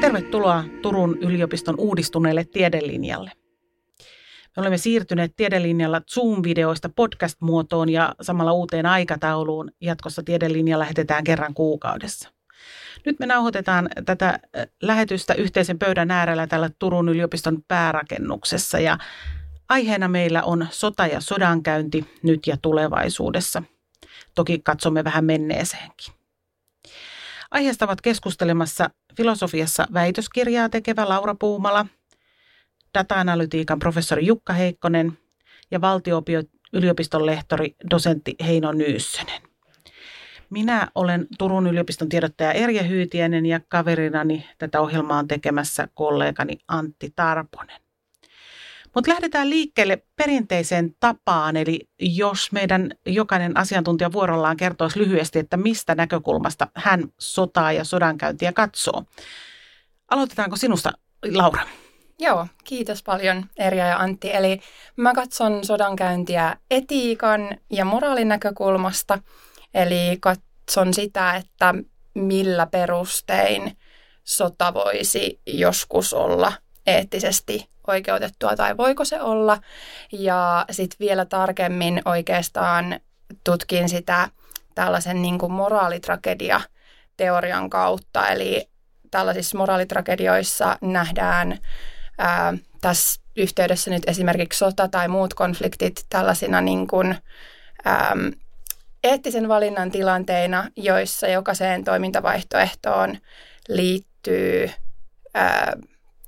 Tervetuloa Turun yliopiston uudistuneelle tiedelinjalle. Me olemme siirtyneet tiedelinjalla Zoom-videoista podcast-muotoon ja samalla uuteen aikatauluun. Jatkossa tiedelinja lähetetään kerran kuukaudessa. Nyt me nauhoitetaan tätä lähetystä yhteisen pöydän äärellä tällä Turun yliopiston päärakennuksessa ja aiheena meillä on sota ja sodankäynti nyt ja tulevaisuudessa. Toki katsomme vähän menneeseenkin. Aiheesta ovat keskustelemassa filosofiassa väitöskirjaa tekevä Laura Puumala, data-analytiikan professori Jukka Heikkonen ja valtio-yliopiston lehtori dosentti Heino Nyyssönen. Minä olen Turun yliopiston tiedottaja Erja Hyytiäinen ja kaverinani tätä ohjelmaa on tekemässä kollegani Antti Tarponen. Mutta lähdetään liikkeelle perinteiseen tapaan, eli jos meidän jokainen asiantuntija vuorollaan kertoisi lyhyesti, että mistä näkökulmasta hän sotaa ja sodankäyntiä katsoo. Aloitetaanko sinusta, Laura? Joo, kiitos paljon Erja ja Antti. Eli mä katson sodankäyntiä etiikan ja moraalin näkökulmasta, eli katson sitä, että millä perustein sota voisi joskus olla eettisesti oikeutettua tai voiko se olla. Ja sitten vielä tarkemmin oikeastaan tutkin sitä tällaisen niin kuin moraalitragedia teorian kautta. Eli tällaisissa moraalitragedioissa nähdään ää, tässä yhteydessä nyt esimerkiksi sota tai muut konfliktit tällaisina niin kuin, ää, eettisen valinnan tilanteina, joissa jokaiseen toimintavaihtoehtoon liittyy ää,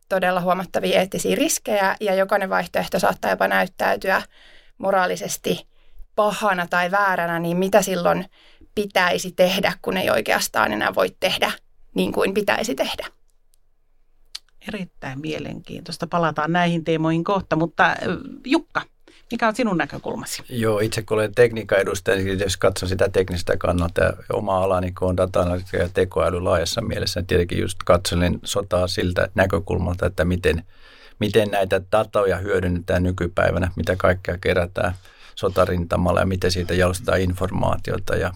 todella huomattavia eettisiä riskejä ja jokainen vaihtoehto saattaa jopa näyttäytyä moraalisesti pahana tai vääränä, niin mitä silloin pitäisi tehdä, kun ei oikeastaan enää voi tehdä niin kuin pitäisi tehdä? Erittäin mielenkiintoista. Palataan näihin teemoihin kohta, mutta Jukka, mikä on sinun näkökulmasi? Joo, itse kun olen tekniikan edustaja, niin jos katson sitä teknistä kannalta ja oma alani, kun on data ja tekoäly laajassa mielessä, niin tietenkin just katselin sotaa siltä näkökulmalta, että miten, miten näitä datoja hyödynnetään nykypäivänä, mitä kaikkea kerätään sotarintamalla ja miten siitä jalostetaan informaatiota ja,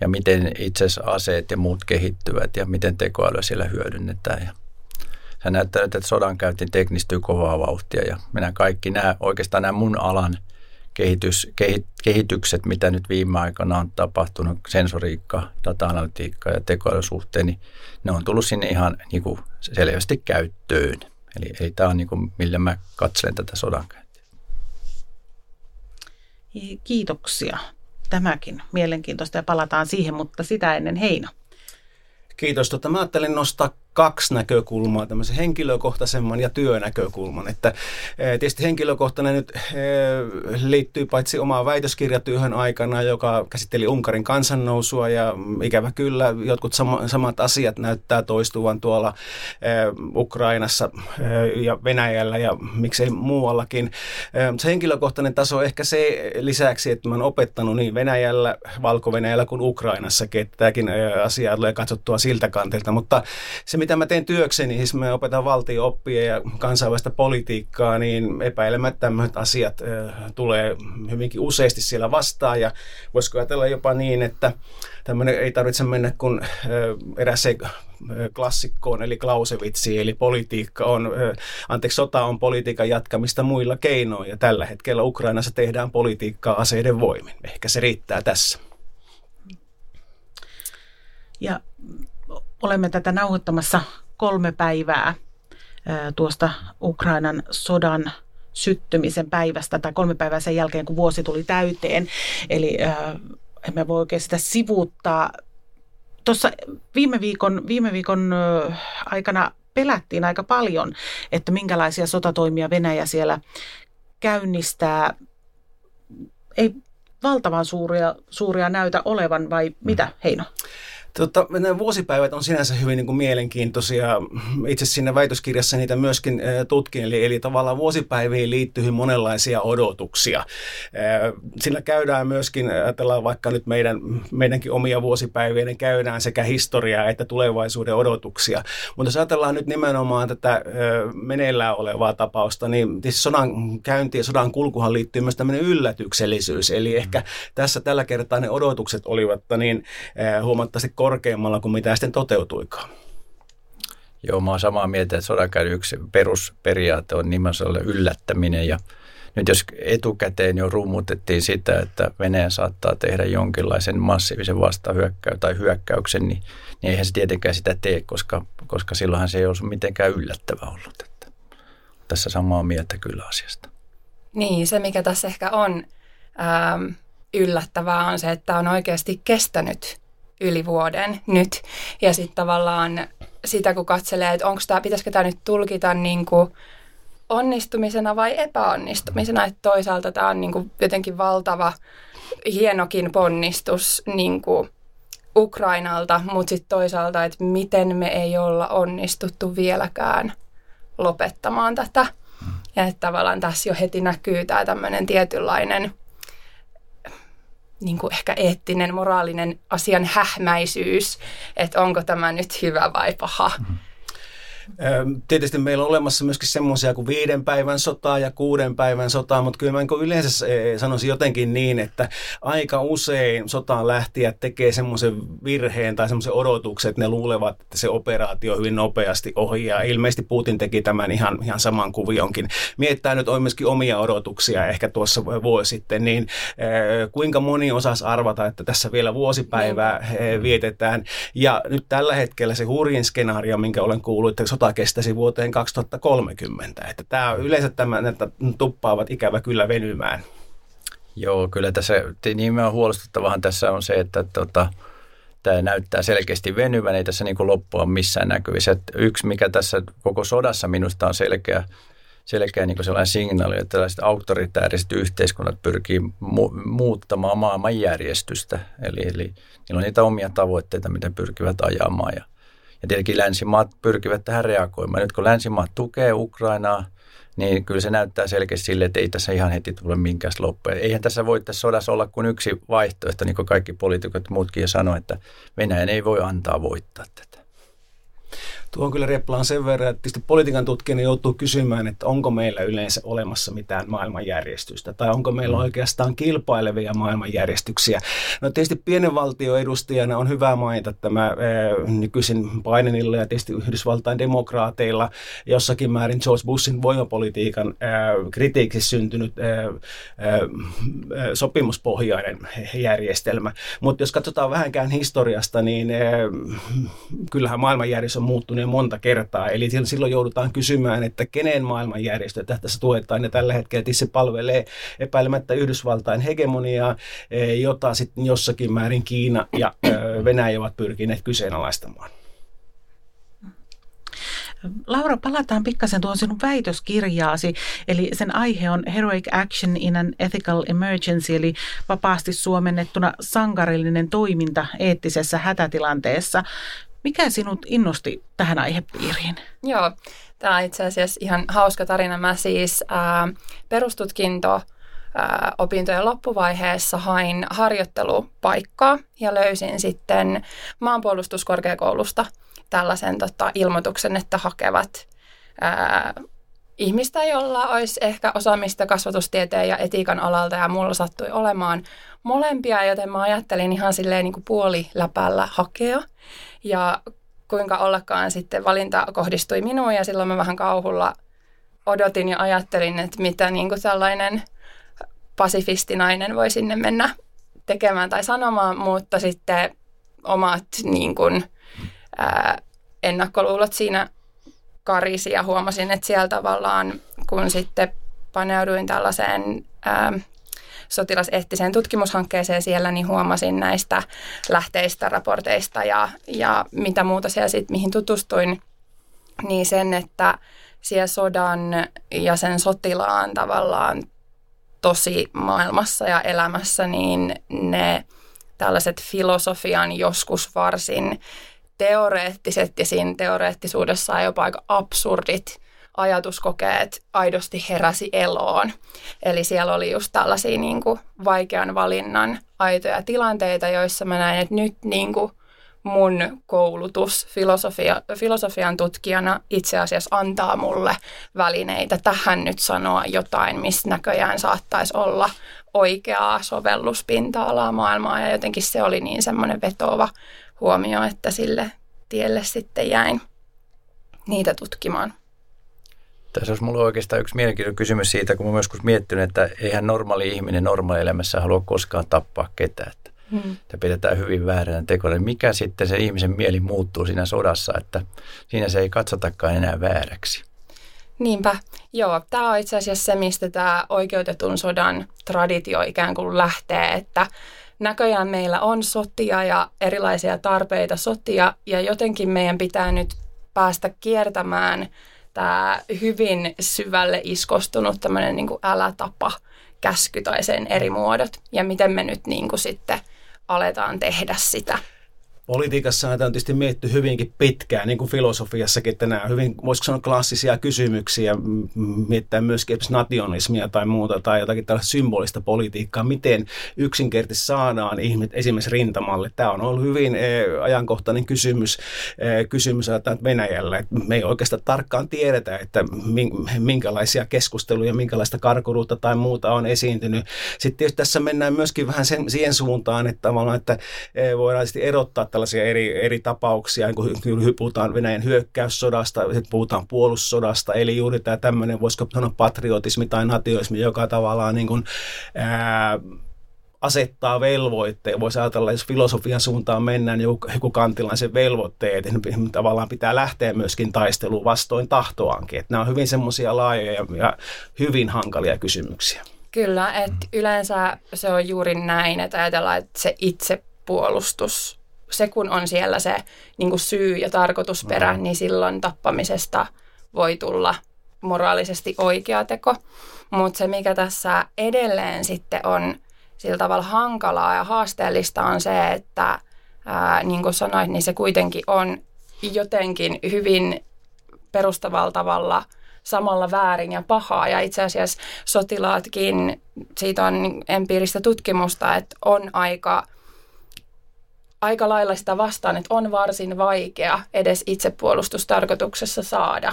ja miten itse asiassa aseet ja muut kehittyvät ja miten tekoälyä siellä hyödynnetään. Ja se näyttää että sodankäynti teknistyy kovaa vauhtia ja minä kaikki nämä, oikeastaan nämä mun alan kehitys, kehit, kehitykset, mitä nyt viime aikoina on tapahtunut, sensoriikka, data-analytiikka ja tekoälyn suhteen, niin ne on tullut sinne ihan niin kuin selvästi käyttöön. Eli, eli tämä on niin kuin, millä mä katselen tätä sodankäyntiä. Kiitoksia. Tämäkin mielenkiintoista ja palataan siihen, mutta sitä ennen Heino. Kiitos. Tota, mä ajattelin nostaa kaksi näkökulmaa, tämmöisen henkilökohtaisemman ja työnäkökulman. Että, tietysti henkilökohtainen nyt liittyy paitsi omaan väitöskirjatyöhön aikana, joka käsitteli Unkarin kansannousua ja ikävä kyllä jotkut sama, samat asiat näyttää toistuvan tuolla Ukrainassa ja Venäjällä ja miksei muuallakin. Se henkilökohtainen taso ehkä se lisäksi, että mä oon opettanut niin Venäjällä, Valko-Venäjällä kuin Ukrainassakin, että tämäkin asia tulee katsottua siltä kantilta, mutta se mitä mä teen työkseni, siis mä opetan valtio-oppia ja kansainvälistä politiikkaa, niin epäilemättä tämmöiset asiat tulee hyvinkin useasti siellä vastaan ja voisiko ajatella jopa niin, että tämmöinen ei tarvitse mennä kuin eräseen klassikkoon, eli Clausewitsiin, eli politiikka on, anteeksi, sota on politiikan jatkamista muilla keinoin, ja tällä hetkellä Ukrainassa tehdään politiikkaa aseiden voimin. Ehkä se riittää tässä. Ja olemme tätä nauhoittamassa kolme päivää tuosta Ukrainan sodan syttymisen päivästä tai kolme päivää sen jälkeen, kun vuosi tuli täyteen. Eli emme voi oikein sitä sivuuttaa. Tuossa viime viikon, viime viikon aikana pelättiin aika paljon, että minkälaisia sotatoimia Venäjä siellä käynnistää. Ei valtavan suuria, suuria näytä olevan vai mitä Heino? Tota, nämä vuosipäivät on sinänsä hyvin niin kuin mielenkiintoisia. Itse siinä väitöskirjassa niitä myöskin tutkin, eli, eli tavallaan vuosipäiviin liittyy monenlaisia odotuksia. Sillä käydään myöskin, ajatellaan vaikka nyt meidän, meidänkin omia vuosipäiviä, niin käydään sekä historiaa että tulevaisuuden odotuksia. Mutta jos ajatellaan nyt nimenomaan tätä meneillään olevaa tapausta, niin siis sodan käynti ja sodan kulkuhan liittyy myös tämmöinen yllätyksellisyys. Eli ehkä tässä tällä kertaa ne odotukset olivat niin huomattavasti korkeammalla kuin mitä sitten toteutuikaan. Joo, mä oon samaa mieltä, että sodankäynnin yksi perusperiaate on nimensä yllättäminen ja nyt jos etukäteen jo rummutettiin sitä, että Venäjä saattaa tehdä jonkinlaisen massiivisen vastahyökkäy tai hyökkäyksen, niin, niin eihän se tietenkään sitä tee, koska, koska silloinhan se ei olisi mitenkään yllättävä ollut. Että tässä samaa mieltä kyllä asiasta. Niin, se mikä tässä ehkä on ähm, yllättävää on se, että on oikeasti kestänyt yli vuoden nyt. Ja sitten tavallaan sitä, kun katselee, että onko pitäisikö tämä nyt tulkita niin kuin onnistumisena vai epäonnistumisena. Että toisaalta tämä on niin kuin jotenkin valtava, hienokin ponnistus niin kuin Ukrainalta, mutta sitten toisaalta, että miten me ei olla onnistuttu vieläkään lopettamaan tätä. Ja että tavallaan tässä jo heti näkyy tämä tämmöinen tietynlainen niin kuin ehkä eettinen, moraalinen asian hähmäisyys, että onko tämä nyt hyvä vai paha. Mm-hmm. Tietysti meillä on olemassa myöskin semmoisia kuin viiden päivän sotaa ja kuuden päivän sotaa, mutta kyllä mä niin yleensä e, sanoisin jotenkin niin, että aika usein sotaan lähtijät tekee semmoisen virheen tai semmoisen odotuksen, että ne luulevat, että se operaatio hyvin nopeasti ohi ja ilmeisesti Putin teki tämän ihan, ihan saman kuvionkin. Miettää nyt on myöskin omia odotuksia ehkä tuossa vuosi sitten, niin kuinka moni osasi arvata, että tässä vielä vuosipäivää vietetään ja nyt tällä hetkellä se hurjin skenaario, minkä olen kuullut, että sota kestäisi vuoteen 2030. Että tämä yleensä tämä, että tuppaavat ikävä kyllä venymään. Joo, kyllä tässä nimenomaan huolestuttavahan tässä on se, että tota, tämä näyttää selkeästi venyvän, ei tässä niin loppua missään näkyvissä. Että yksi, mikä tässä koko sodassa minusta on selkeä, selkeä niin sellainen signaali, että tällaiset autoritääriset yhteiskunnat pyrkii mu- muuttamaan maailmanjärjestystä. Eli, eli niillä on niitä omia tavoitteita, mitä pyrkivät ajamaan. Ja ja tietenkin länsimaat pyrkivät tähän reagoimaan. Nyt kun länsimaat tukee Ukrainaa, niin kyllä se näyttää selkeästi sille, että ei tässä ihan heti tule minkään loppuja. Eihän tässä voi tässä sodassa olla kuin yksi vaihtoehto, niin kuin kaikki poliitikot muutkin sanoo, että Venäjän ei voi antaa voittaa tätä. Tuo kyllä replaan sen verran, että tietysti politiikan tutkijana joutuu kysymään, että onko meillä yleensä olemassa mitään maailmanjärjestystä tai onko meillä mm. oikeastaan kilpailevia maailmanjärjestyksiä. No tietysti pienen edustajana on hyvä mainita tämä ää, nykyisin Bidenilla ja tietysti Yhdysvaltain demokraateilla jossakin määrin George Bushin voimapolitiikan ää, kritiikiksi syntynyt ää, ää, sopimuspohjainen järjestelmä. Mutta jos katsotaan vähänkään historiasta, niin ää, kyllähän maailmanjärjestys on muuttunut jo monta kertaa. Eli silloin joudutaan kysymään, että kenen maailmanjärjestö tässä tuetaan. Ja tällä hetkellä se palvelee epäilemättä Yhdysvaltain hegemoniaa, e, jota sitten jossakin määrin Kiina ja Venäjä ovat pyrkineet kyseenalaistamaan. Laura, palataan pikkasen tuohon sinun väitöskirjaasi, eli sen aihe on Heroic Action in an Ethical Emergency, eli vapaasti suomennettuna sankarillinen toiminta eettisessä hätätilanteessa. Mikä sinut innosti tähän aihepiiriin? Joo, tämä on itse asiassa ihan hauska tarina. Mä siis ää, perustutkinto ää, opintojen loppuvaiheessa hain harjoittelupaikkaa ja löysin sitten maanpuolustuskorkeakoulusta tällaisen tota, ilmoituksen, että hakevat ää, ihmistä, jolla olisi ehkä osaamista kasvatustieteen ja etiikan alalta ja mulla sattui olemaan molempia, joten mä ajattelin ihan silleen niin kuin puoliläpällä hakea. Ja kuinka ollakaan sitten valinta kohdistui minuun ja silloin mä vähän kauhulla odotin ja ajattelin, että mitä niin kuin tällainen pasifistinainen voi sinne mennä tekemään tai sanomaan, mutta sitten omat niin kuin, ää, ennakkoluulot siinä karisi ja huomasin, että siellä tavallaan, kun sitten paneuduin tällaiseen ää, sotilaseettiseen tutkimushankkeeseen siellä, niin huomasin näistä lähteistä, raporteista ja, ja mitä muuta siellä sitten, mihin tutustuin, niin sen, että siellä sodan ja sen sotilaan tavallaan tosi maailmassa ja elämässä, niin ne tällaiset filosofian joskus varsin teoreettiset ja siinä teoreettisuudessa jopa aika absurdit ajatuskokeet aidosti heräsi eloon. Eli siellä oli just tällaisia niin kuin vaikean valinnan aitoja tilanteita, joissa mä näin, että nyt niin kuin mun koulutus filosofia, filosofian tutkijana itse asiassa antaa mulle välineitä tähän nyt sanoa jotain, missä näköjään saattaisi olla oikeaa sovelluspinta-alaa maailmaa ja jotenkin se oli niin semmoinen vetova huomioon, että sille tielle sitten jäin niitä tutkimaan. Tässä olisi mulla oikeastaan yksi mielenkiintoinen kysymys siitä, kun mä joskus miettinyt, että eihän normaali ihminen normaali elämässä halua koskaan tappaa ketään. Että hmm. pidetään hyvin vääränä tekona. Mikä sitten se ihmisen mieli muuttuu siinä sodassa, että siinä se ei katsotakaan enää vääräksi? Niinpä. Joo, tämä on itse asiassa se, mistä tämä oikeutetun sodan traditio ikään kuin lähtee, että näköjään meillä on sotia ja erilaisia tarpeita sotia ja jotenkin meidän pitää nyt päästä kiertämään tämä hyvin syvälle iskostunut tämmöinen niin älä-tapa käsky tai sen eri muodot ja miten me nyt niin kuin sitten aletaan tehdä sitä. Politiikassa näitä on tietysti mietitty hyvinkin pitkään, niin kuin filosofiassakin, että nämä hyvin, voisiko sanoa klassisia kysymyksiä, miettää myöskin nationismia tai muuta, tai jotakin tällaista symbolista politiikkaa, miten yksinkertaisesti saadaan ihmiset esimerkiksi rintamalle. Tämä on ollut hyvin eh, ajankohtainen kysymys, eh, kysymys että Venäjällä. Me ei oikeastaan tarkkaan tiedetä, että minkälaisia keskusteluja, minkälaista karkuruutta tai muuta on esiintynyt. Sitten tässä mennään myöskin vähän sen, siihen suuntaan, että tavallaan, että eh, voidaan erottaa tällaisia eri, eri tapauksia, niin kun puhutaan Venäjän hyökkäyssodasta, sitten puhutaan puolussodasta, eli juuri tämä tämmöinen, voisiko sanoa patriotismi tai nationismi, joka tavallaan niin kuin, ää, asettaa velvoitteet. Voisi ajatella, jos filosofian suuntaan mennään, niin joku, joku kantilaisen velvoitteet, niin tavallaan pitää lähteä myöskin taisteluun vastoin tahtoankin. Että nämä on hyvin semmoisia laajoja ja, ja hyvin hankalia kysymyksiä. Kyllä, että yleensä se on juuri näin, että ajatellaan, että se itsepuolustus se kun on siellä se niin kuin syy ja tarkoitusperä, mm. niin silloin tappamisesta voi tulla moraalisesti oikea teko. Mutta se, mikä tässä edelleen sitten on sillä tavalla hankalaa ja haasteellista on se, että ää, niin kuin sanoit, niin se kuitenkin on jotenkin hyvin perustavalla tavalla samalla väärin ja pahaa. Ja itse asiassa sotilaatkin, siitä on empiiristä tutkimusta, että on aika – aika lailla sitä vastaan, että on varsin vaikea edes itsepuolustustarkoituksessa saada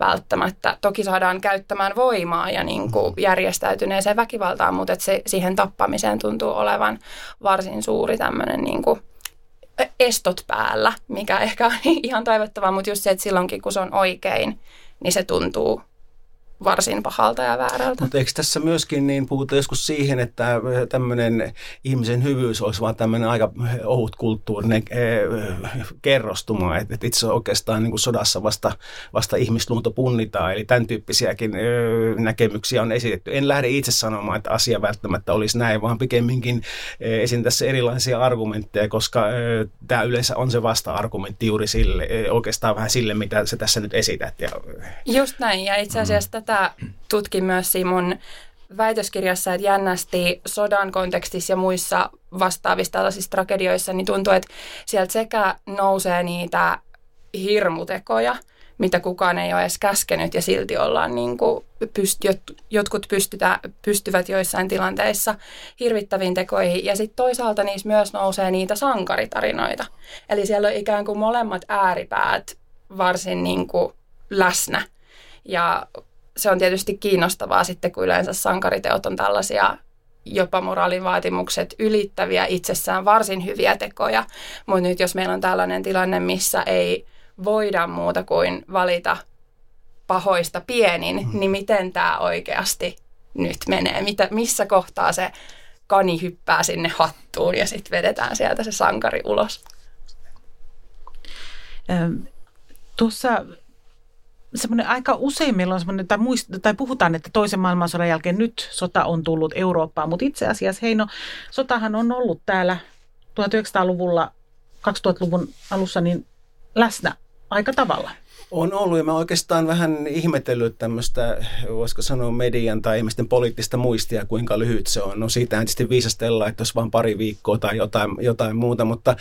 välttämättä. Toki saadaan käyttämään voimaa ja niin kuin mm-hmm. järjestäytyneeseen väkivaltaan, mutta että se, siihen tappamiseen tuntuu olevan varsin suuri tämmöinen niin kuin estot päällä, mikä ehkä on ihan toivottavaa, mutta just se, että silloinkin kun se on oikein, niin se tuntuu varsin pahalta ja väärältä. Mutta eikö tässä myöskin niin puhuta joskus siihen, että tämmöinen ihmisen hyvyys olisi vaan tämmöinen aika ohut kulttuurinen eh, kerrostuma, että itse oikeastaan niin kuin sodassa vasta, vasta ihmisluonto punnitaan, eli tämän tyyppisiäkin näkemyksiä on esitetty. En lähde itse sanomaan, että asia välttämättä olisi näin, vaan pikemminkin esin tässä erilaisia argumentteja, koska tämä yleensä on se vasta-argumentti juuri sille, oikeastaan vähän sille, mitä sä tässä nyt esität. Ja, Just näin, ja itse asiassa mm tätä tutkin myös mun väitöskirjassa, että jännästi sodan kontekstissa ja muissa vastaavissa tällaisissa tragedioissa, niin tuntuu, että sieltä sekä nousee niitä hirmutekoja, mitä kukaan ei ole edes käskenyt ja silti ollaan niin kuin pyst, jotkut pystytä, pystyvät joissain tilanteissa hirvittäviin tekoihin. Ja sitten toisaalta niissä myös nousee niitä sankaritarinoita. Eli siellä on ikään kuin molemmat ääripäät varsin niin kuin läsnä. Ja se on tietysti kiinnostavaa sitten, kun yleensä sankariteot on tällaisia jopa moraalin vaatimukset ylittäviä itsessään varsin hyviä tekoja. Mutta nyt jos meillä on tällainen tilanne, missä ei voida muuta kuin valita pahoista pienin, mm. niin miten tämä oikeasti nyt menee? Mitä, missä kohtaa se kani hyppää sinne hattuun ja sitten vedetään sieltä se sankari ulos? Tuossa semmoinen aika useimmilla on semmoinen, tai, muist, tai puhutaan, että toisen maailmansodan jälkeen nyt sota on tullut Eurooppaan, mutta itse asiassa Heino, sotahan on ollut täällä 1900-luvulla, 2000-luvun alussa niin läsnä aika tavalla. On ollut ja mä oikeastaan vähän ihmetellyt tämmöistä, voisiko sanoa median tai ihmisten poliittista muistia, kuinka lyhyt se on. No siitä tietysti viisastella, että olisi vain pari viikkoa tai jotain, jotain muuta, mutta,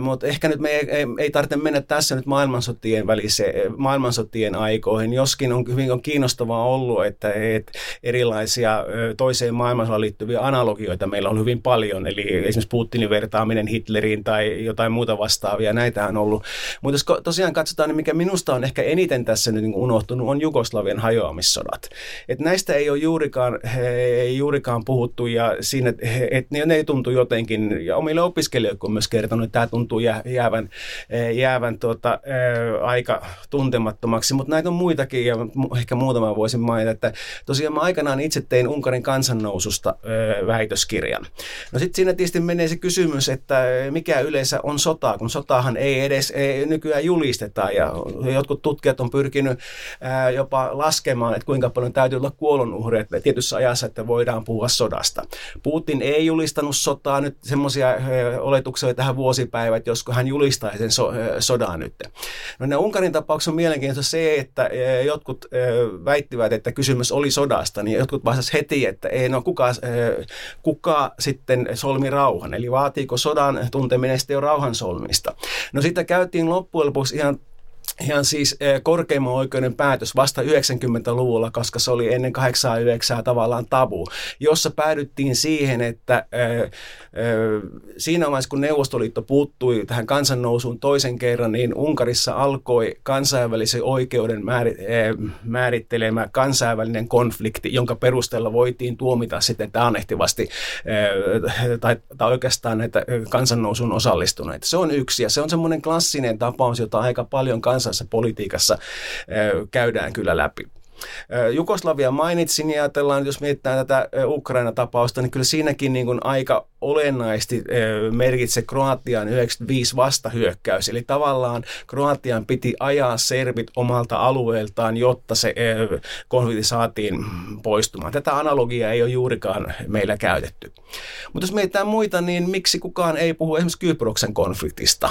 mutta ehkä nyt me ei, ei, ei tarvitse mennä tässä nyt maailmansotien väliseen, maailmansotien aikoihin, joskin on hyvin on kiinnostavaa ollut, että et erilaisia toiseen maailmansotaan liittyviä analogioita meillä on hyvin paljon, eli esimerkiksi Putinin vertaaminen Hitleriin tai jotain muuta vastaavia, näitä on ollut. Mutta jos tosiaan katsotaan, niin mikä minusta musta on ehkä eniten tässä nyt niin unohtunut, on Jugoslavian hajoamissodat. Et näistä ei ole juurikaan, ei juurikaan puhuttu ja siinä, että ne, ne tuntuu jotenkin, ja omille opiskelijoille on myös kertonut, että tämä tuntuu jäävän, jäävän tuota, aika tuntemattomaksi, mutta näitä on muitakin ja ehkä muutama voisin mainita, että tosiaan mä aikanaan itse tein Unkarin kansannoususta väitöskirjan. No sitten siinä tietysti menee se kysymys, että mikä yleensä on sota, kun sotahan ei edes ei nykyään julisteta ja jotkut tutkijat on pyrkinyt ää, jopa laskemaan, että kuinka paljon täytyy olla kuolonuhreja tietyssä ajassa, että voidaan puhua sodasta. Putin ei julistanut sotaa nyt semmoisia oletuksia tähän vuosipäivät, josko hän julistaisi sen so, sodan nyt. No ne Unkarin tapauksessa on mielenkiintoista se, että jotkut väittivät, että kysymys oli sodasta, niin jotkut vastasivat heti, että ei no kuka, kuka sitten solmi rauhan, eli vaatiiko sodan tunteminen sitten jo rauhan solmista. No sitä käytiin loppujen lopuksi ihan ihan siis eh, korkeimman oikeuden päätös vasta 90-luvulla, koska se oli ennen 89 tavallaan tabu, jossa päädyttiin siihen, että eh, eh, siinä vaiheessa kun Neuvostoliitto puuttui tähän kansannousuun toisen kerran, niin Unkarissa alkoi kansainvälisen oikeuden määrittelemä kansainvälinen konflikti, jonka perusteella voitiin tuomita sitten taannehtivasti tai, tai oikeastaan näitä kansannousun osallistuneita. Se on yksi ja se on semmoinen klassinen tapaus, jota aika paljon kansainvälisesti kansallisessa politiikassa käydään kyllä läpi. Jugoslavia mainitsin ja ajatellaan, jos mietitään tätä Ukraina-tapausta, niin kyllä siinäkin niin kuin aika olennaisesti merkitse Kroatian 95 vastahyökkäys. Eli tavallaan Kroatian piti ajaa serbit omalta alueeltaan, jotta se konflikti saatiin poistumaan. Tätä analogiaa ei ole juurikaan meillä käytetty. Mutta jos mietitään muita, niin miksi kukaan ei puhu esimerkiksi Kyproksen konfliktista?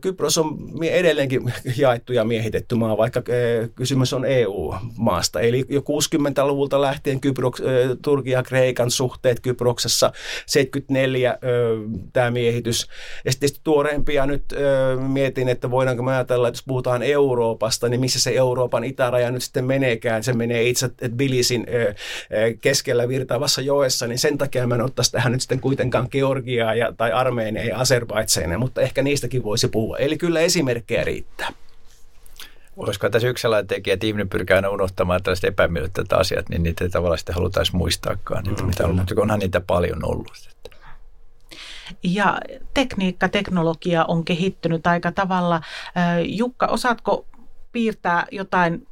Kypros on edelleenkin jaettu ja miehitetty maa, vaikka kysymys on EU-maasta. Eli jo 60-luvulta lähtien Kyproks, Turkin ja Kreikan suhteet Kyproksessa, 74 tämä miehitys. Ja sitten tuoreempia nyt mietin, että voidaanko me ajatella, että jos puhutaan Euroopasta, niin missä se Euroopan itäraja nyt sitten meneekään. Se menee itse Tbilisin ö, keskellä virtaavassa joessa, niin sen takia mä en ottaisi tähän nyt sitten kuitenkaan Georgiaa ja, tai Armeenia ja Azerbaidseinen, mutta ehkä niistäkin voisi puhua. Eli kyllä esimerkkejä riittää. Olisiko tässä yksi sellainen tekijä, että ihminen pyrkää aina unohtamaan tällaiset epämiellyttävät asiat, niin niitä ei tavallaan sitten halutaisi muistaakaan, että mm, mitä on, mutta onhan niitä paljon ollut. Ja tekniikka, teknologia on kehittynyt aika tavalla. Jukka, osaatko piirtää jotain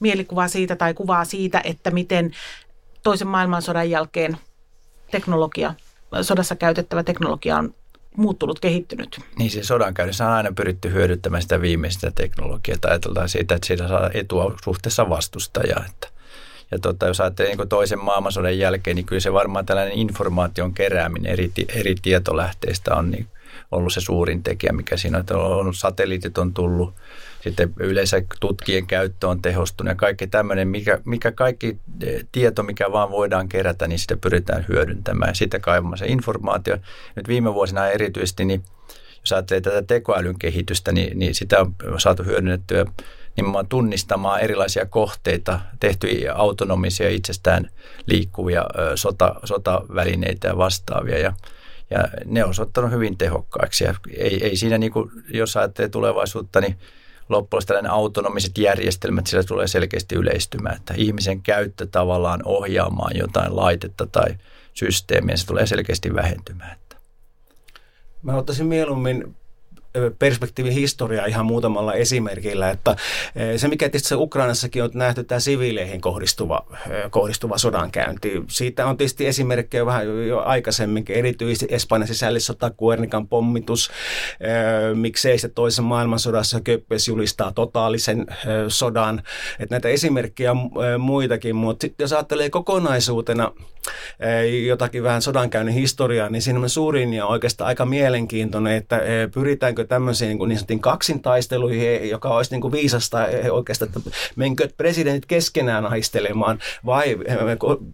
mielikuvaa siitä tai kuvaa siitä, että miten toisen maailmansodan jälkeen teknologia, sodassa käytettävä teknologia on muuttunut, kehittynyt. Niin se sodan käynnissä on aina pyritty hyödyttämään sitä viimeistä teknologiaa. Ajatellaan siitä, että siitä saa etua suhteessa vastustajaa. Että ja tota, jos ajattelee niin toisen maailmansodan jälkeen, niin kyllä se varmaan tällainen informaation kerääminen eri, eri tietolähteistä on niin ollut se suurin tekijä, mikä siinä on. on satelliitit on tullut, sitten yleensä tutkien käyttö on tehostunut ja kaikki tämmöinen, mikä, mikä kaikki eh, tieto, mikä vaan voidaan kerätä, niin sitä pyritään hyödyntämään. Sitä kaivamaan se informaatio. Nyt viime vuosina erityisesti, niin jos ajattelee tätä tekoälyn kehitystä, niin, niin sitä on saatu hyödynnettyä nimenomaan tunnistamaan erilaisia kohteita, tehty autonomisia itsestään liikkuvia sota, sotavälineitä ja vastaavia. Ja, ja ne on osoittanut hyvin tehokkaiksi. Ja ei, ei siinä, niin kuin, jos ajattelee tulevaisuutta, niin loppujen tällainen autonomiset järjestelmät, sillä tulee selkeästi yleistymään, että ihmisen käyttö tavallaan ohjaamaan jotain laitetta tai systeemiä, se tulee selkeästi vähentymään. Mä ottaisin mieluummin perspektiivin historiaa ihan muutamalla esimerkillä, että se mikä tietysti Ukrainassakin on nähty tämä siviileihin kohdistuva, kohdistuva sodankäynti. Siitä on tietysti esimerkkejä vähän jo aikaisemminkin, erityisesti Espanjan sisällissota, Kuernikan pommitus, miksei se toisen maailmansodassa Köppes julistaa totaalisen sodan. Että näitä esimerkkejä on muitakin, mutta sitten jos ajattelee kokonaisuutena jotakin vähän sodankäynnin historiaa, niin siinä on suurin ja oikeastaan aika mielenkiintoinen, että pyritäänkö menkö tämmöisiin niin, niin sanottiin kaksintaisteluihin, joka olisi niin kuin viisasta oikeastaan, että menkö presidentit keskenään aistelemaan vai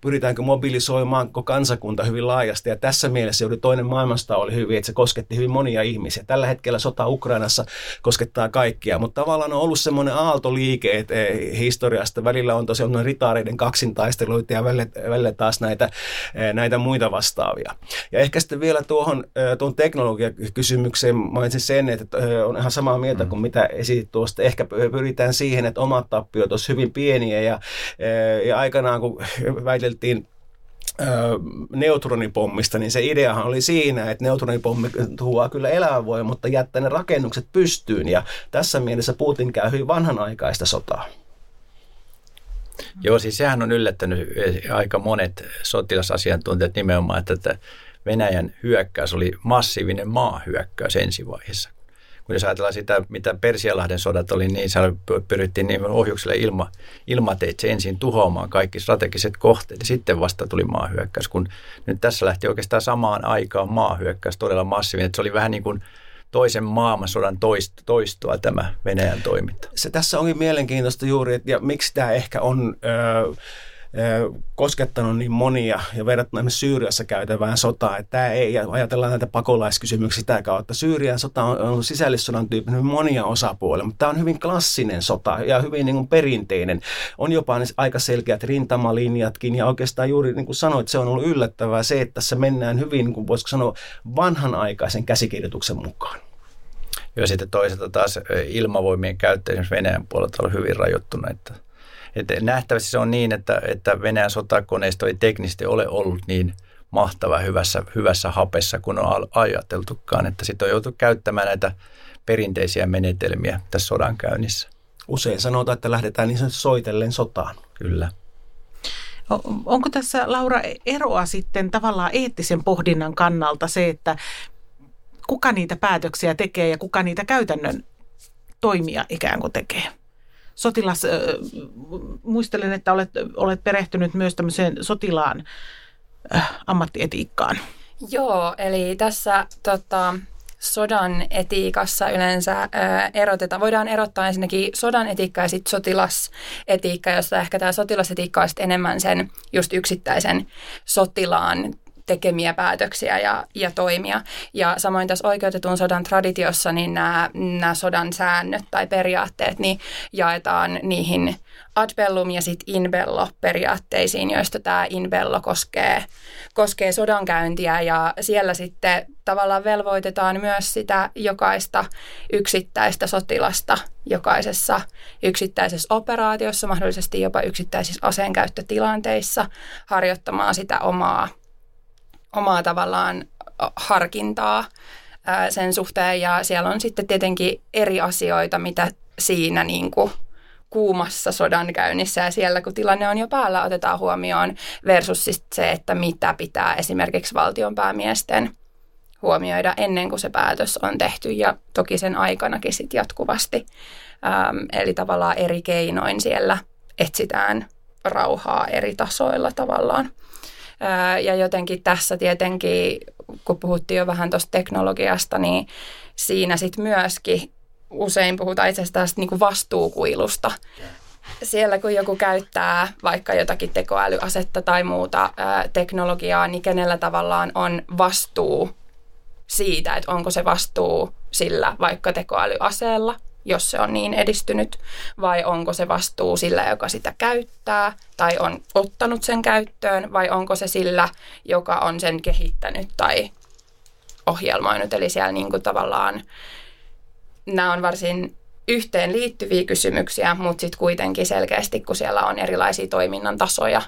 pyritäänkö mobilisoimaan koko kansakunta hyvin laajasti. Ja tässä mielessä juuri toinen maailmasta oli hyvin, että se kosketti hyvin monia ihmisiä. Tällä hetkellä sota Ukrainassa koskettaa kaikkia, mutta tavallaan on ollut semmoinen aaltoliike että eh, historiasta. Välillä on tosiaan ritaareiden kaksintaisteluita ja välillä, välillä taas näitä, eh, näitä muita vastaavia. Ja ehkä sitten vielä tuohon, eh, tuon teknologiakysymykseen mainitsin se, sen, että on ihan samaa mieltä mm. kuin mitä esitit tuosta. Ehkä pyritään siihen, että omat tappiot olisivat hyvin pieniä ja, ja aikanaan kun väiteltiin neutronipommista, niin se ideahan oli siinä, että neutronipommi tuo kyllä elävää mutta jättää ne rakennukset pystyyn. Ja tässä mielessä Putin käy hyvin vanhanaikaista sotaa. Joo, siis sehän on yllättänyt aika monet sotilasasiantuntijat nimenomaan, että Venäjän hyökkäys oli massiivinen maahyökkäys ensivaiheessa kun jos ajatellaan sitä, mitä Persialahden sodat oli, niin siellä pyrittiin niin ohjukselle ilma, ilmateitse ensin tuhoamaan kaikki strategiset kohteet ja sitten vasta tuli maahyökkäys, kun nyt tässä lähti oikeastaan samaan aikaan maahyökkäys todella massiivinen. Että se oli vähän niin kuin toisen maailmansodan toistoa tämä Venäjän toiminta. Se tässä onkin mielenkiintoista juuri, että ja miksi tämä ehkä on... Öö, koskettanut niin monia ja verrattuna esimerkiksi Syyriassa käytävään sotaan, että tämä ei, ajatellaan näitä pakolaiskysymyksiä sitä kautta. Syyrian sota on ollut sisällissodan tyyppinen monia osapuolia, mutta tämä on hyvin klassinen sota ja hyvin niin kuin perinteinen. On jopa aika selkeät rintamalinjatkin ja oikeastaan juuri niin kuin sanoit, se on ollut yllättävää se, että tässä mennään hyvin, niin kuin voisiko sanoa, vanhanaikaisen käsikirjoituksen mukaan. Ja sitten toisaalta taas ilmavoimien käyttö esimerkiksi Venäjän puolelta on hyvin rajoittunut, että että nähtävästi se on niin, että, että Venäjän sotakoneisto ei teknisesti ole ollut niin mahtava hyvässä, hyvässä hapessa kuin on ajateltukaan, että sitten on joutu käyttämään näitä perinteisiä menetelmiä tässä sodan käynnissä. Usein sanotaan, että lähdetään niin soitellen sotaan. Kyllä. Onko tässä, Laura, eroa sitten tavallaan eettisen pohdinnan kannalta se, että kuka niitä päätöksiä tekee ja kuka niitä käytännön toimia ikään kuin tekee? Sotilas, muistelen, että olet, olet perehtynyt myös tämmöiseen sotilaan ammattietiikkaan. Joo, eli tässä tota, sodan etiikassa yleensä erotetaan. Voidaan erottaa ensinnäkin sodan etiikka ja sitten sotilasetiikka, jossa ehkä tämä sotilasetiikka on enemmän sen just yksittäisen sotilaan tekemiä päätöksiä ja, ja toimia. Ja samoin tässä oikeutetun sodan traditiossa, niin nämä, nämä sodan säännöt tai periaatteet niin jaetaan niihin ad bellum ja sitten in bello periaatteisiin, joista tämä in bello koskee, koskee sodankäyntiä ja siellä sitten tavallaan velvoitetaan myös sitä jokaista yksittäistä sotilasta jokaisessa yksittäisessä operaatiossa, mahdollisesti jopa yksittäisissä aseenkäyttötilanteissa harjoittamaan sitä omaa omaa tavallaan harkintaa sen suhteen ja siellä on sitten tietenkin eri asioita, mitä siinä niin kuin kuumassa sodan käynnissä ja siellä kun tilanne on jo päällä otetaan huomioon versus siis se, että mitä pitää esimerkiksi valtionpäämiesten huomioida ennen kuin se päätös on tehty ja toki sen aikanakin sitten jatkuvasti. Ähm, eli tavallaan eri keinoin siellä etsitään rauhaa eri tasoilla tavallaan. Ja jotenkin tässä tietenkin, kun puhuttiin jo vähän tuosta teknologiasta, niin siinä sitten myöskin usein puhutaan itse asiassa tästä niin kuin vastuukuilusta. Siellä kun joku käyttää vaikka jotakin tekoälyasetta tai muuta ää, teknologiaa, niin kenellä tavallaan on vastuu siitä, että onko se vastuu sillä vaikka tekoälyaseella jos se on niin edistynyt, vai onko se vastuu sillä, joka sitä käyttää, tai on ottanut sen käyttöön, vai onko se sillä, joka on sen kehittänyt tai ohjelmoinut. Eli siellä niin kuin tavallaan nämä on varsin yhteen liittyviä kysymyksiä, mutta sitten kuitenkin selkeästi, kun siellä on erilaisia toiminnan tasoja,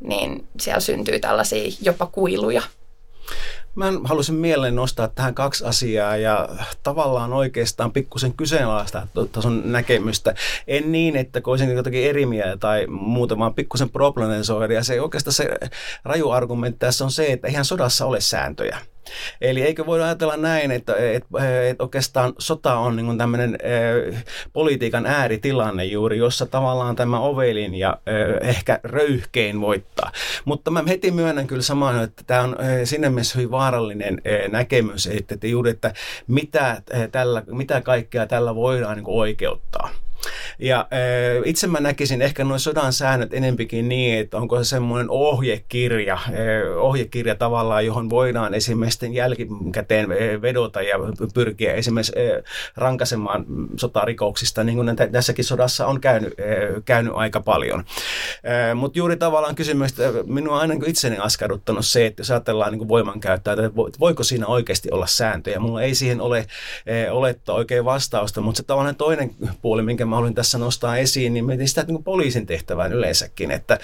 niin siellä syntyy tällaisia jopa kuiluja. Mä halusin mieleen nostaa tähän kaksi asiaa ja tavallaan oikeastaan pikkusen kyseenalaistaa tuon näkemystä. En niin, että olisin jotakin eri mieltä tai muuta, vaan pikkusen problematisoida. Ja se oikeastaan se raju argumentti tässä on se, että eihän sodassa ole sääntöjä. Eli eikö voida ajatella näin, että, että, että oikeastaan sota on niin tämmöinen politiikan ääritilanne juuri, jossa tavallaan tämä ovelin ja ehkä röyhkein voittaa. Mutta mä heti myönnän kyllä samaan, että tämä on sinne mielessä hyvin vaarallinen näkemys, että, että juuri, että mitä, tällä, mitä kaikkea tällä voidaan niin oikeuttaa. Ja itse mä näkisin ehkä noin sodan säännöt enempikin niin, että onko se semmoinen ohjekirja, ohjekirja tavallaan, johon voidaan esimerkiksi jälkikäteen vedota ja pyrkiä esimerkiksi rankasemaan sotarikoksista, niin kuin tässäkin sodassa on käynyt, käynyt aika paljon. Mutta juuri tavallaan kysymys, että minua on aina niin itseni askarruttanut se, että jos ajatellaan niin voimankäyttöä, että voiko siinä oikeasti olla sääntöjä. Mulla ei siihen ole oletta oikein vastausta, mutta se tavallaan toinen puoli, minkä mä haluan tässä nostaa esiin, niin mietin sitä niin poliisin tehtävään yleensäkin, että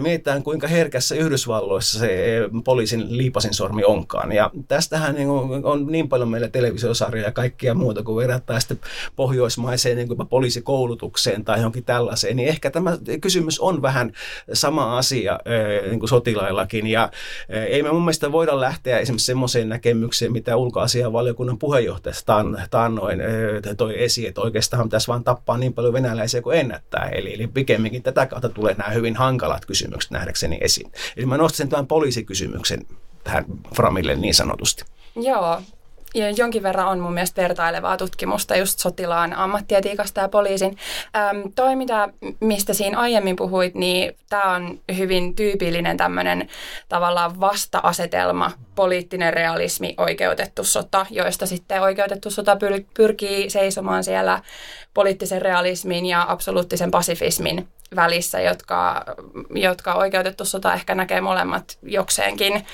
mietitään kuinka herkässä Yhdysvalloissa se poliisin liipasin sormi onkaan. Ja tästähän niin on niin paljon meillä televisiosarjoja ja kaikkia muuta, kun verrataan sitten pohjoismaiseen niin kuin poliisikoulutukseen tai johonkin tällaiseen, niin ehkä tämä kysymys on vähän sama asia niin kuin sotilaillakin. Ja ei me mun mielestä voida lähteä esimerkiksi semmoiseen näkemykseen, mitä ulkoasianvaliokunnan puheenjohtajasta taannoin toi esiin, että oikeastaan pitäisi vaan tappaa niin paljon venäläisiä kuin ennättää. Eli, eli pikemminkin tätä kautta tulee nämä hyvin hankalat kysymykset nähdäkseni esiin. Eli mä nostin tämän poliisikysymyksen tähän Framille niin sanotusti. Joo, ja jonkin verran on mun mielestä vertailevaa tutkimusta just sotilaan ammattietiikasta ja poliisin. Ähm, toi, mitä, mistä siinä aiemmin puhuit, niin tämä on hyvin tyypillinen tämmöinen tavallaan vasta-asetelma, poliittinen realismi, oikeutettu sota, joista sitten oikeutettu sota pyr- pyrkii seisomaan siellä poliittisen realismin ja absoluuttisen pasifismin välissä, jotka, jotka oikeutettu sota ehkä näkee molemmat jokseenkin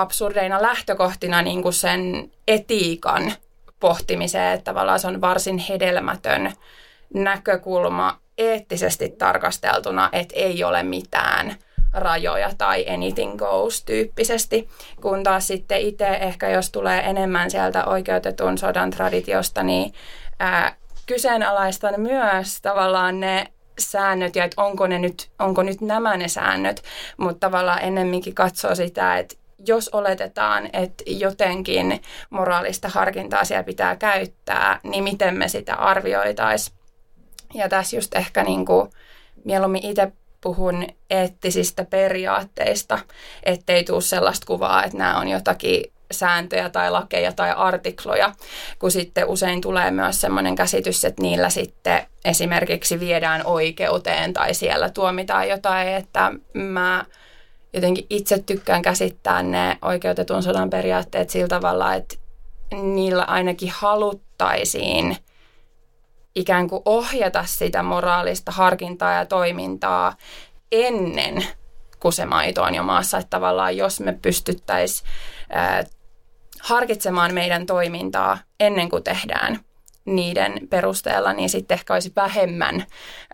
absurdeina lähtökohtina niin kuin sen etiikan pohtimiseen, että tavallaan se on varsin hedelmätön näkökulma eettisesti tarkasteltuna, että ei ole mitään rajoja tai anything goes tyyppisesti, kun taas sitten itse ehkä jos tulee enemmän sieltä oikeutetun sodan traditiosta, niin ää, kyseenalaistan myös tavallaan ne säännöt ja että onko, ne nyt, onko nyt nämä ne säännöt, mutta tavallaan ennemminkin katsoo sitä, että jos oletetaan, että jotenkin moraalista harkintaa siellä pitää käyttää, niin miten me sitä arvioitaisiin. Ja tässä just ehkä niin kuin, mieluummin itse puhun eettisistä periaatteista, ettei tule sellaista kuvaa, että nämä on jotakin sääntöjä tai lakeja tai artikloja, kun sitten usein tulee myös sellainen käsitys, että niillä sitten esimerkiksi viedään oikeuteen tai siellä tuomitaan jotain, että mä jotenkin itse tykkään käsittää ne oikeutetun sodan periaatteet sillä tavalla, että niillä ainakin haluttaisiin ikään kuin ohjata sitä moraalista harkintaa ja toimintaa ennen kuin se maito on jo maassa. Että tavallaan jos me pystyttäisiin harkitsemaan meidän toimintaa ennen kuin tehdään niiden perusteella, niin sitten ehkä olisi vähemmän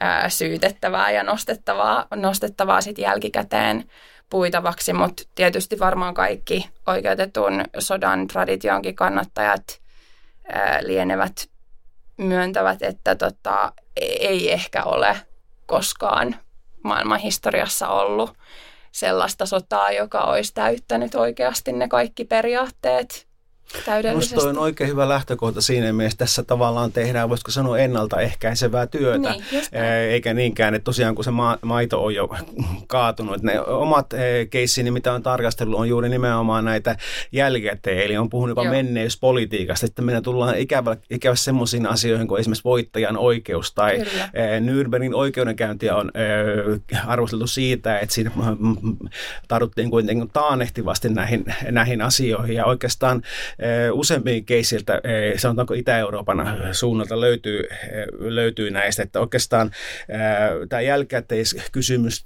ää, syytettävää ja nostettavaa, nostettavaa sitten jälkikäteen puitavaksi, mutta tietysti varmaan kaikki oikeutetun sodan traditionkin kannattajat ää, lienevät myöntävät, että tota, ei ehkä ole koskaan maailman historiassa ollut sellaista sotaa, joka olisi täyttänyt oikeasti ne kaikki periaatteet täydellisesti. Minusta on oikein hyvä lähtökohta siinä mielessä. Tässä tavallaan tehdään, voisiko sanoa, ennaltaehkäisevää työtä, niin, eikä niinkään, että tosiaan kun se ma- maito on jo kaatunut. Ne omat keissini, mitä on tarkastellut, on juuri nimenomaan näitä jälkikäteen, eli on puhunut jopa menneyspolitiikasta. Sitten meidän tullaan ikävä, ikävä semmoisiin asioihin kuin esimerkiksi voittajan oikeus tai Kyllä. Nürnbergin oikeudenkäyntiä on arvosteltu siitä, että siinä tarvittiin kuitenkin taanehtivasti näihin, näihin asioihin ja oikeastaan useampiin keisiltä, sanotaanko Itä-Euroopan suunnalta löytyy, löytyy näistä, että oikeastaan tämä jälkikäteiskysymys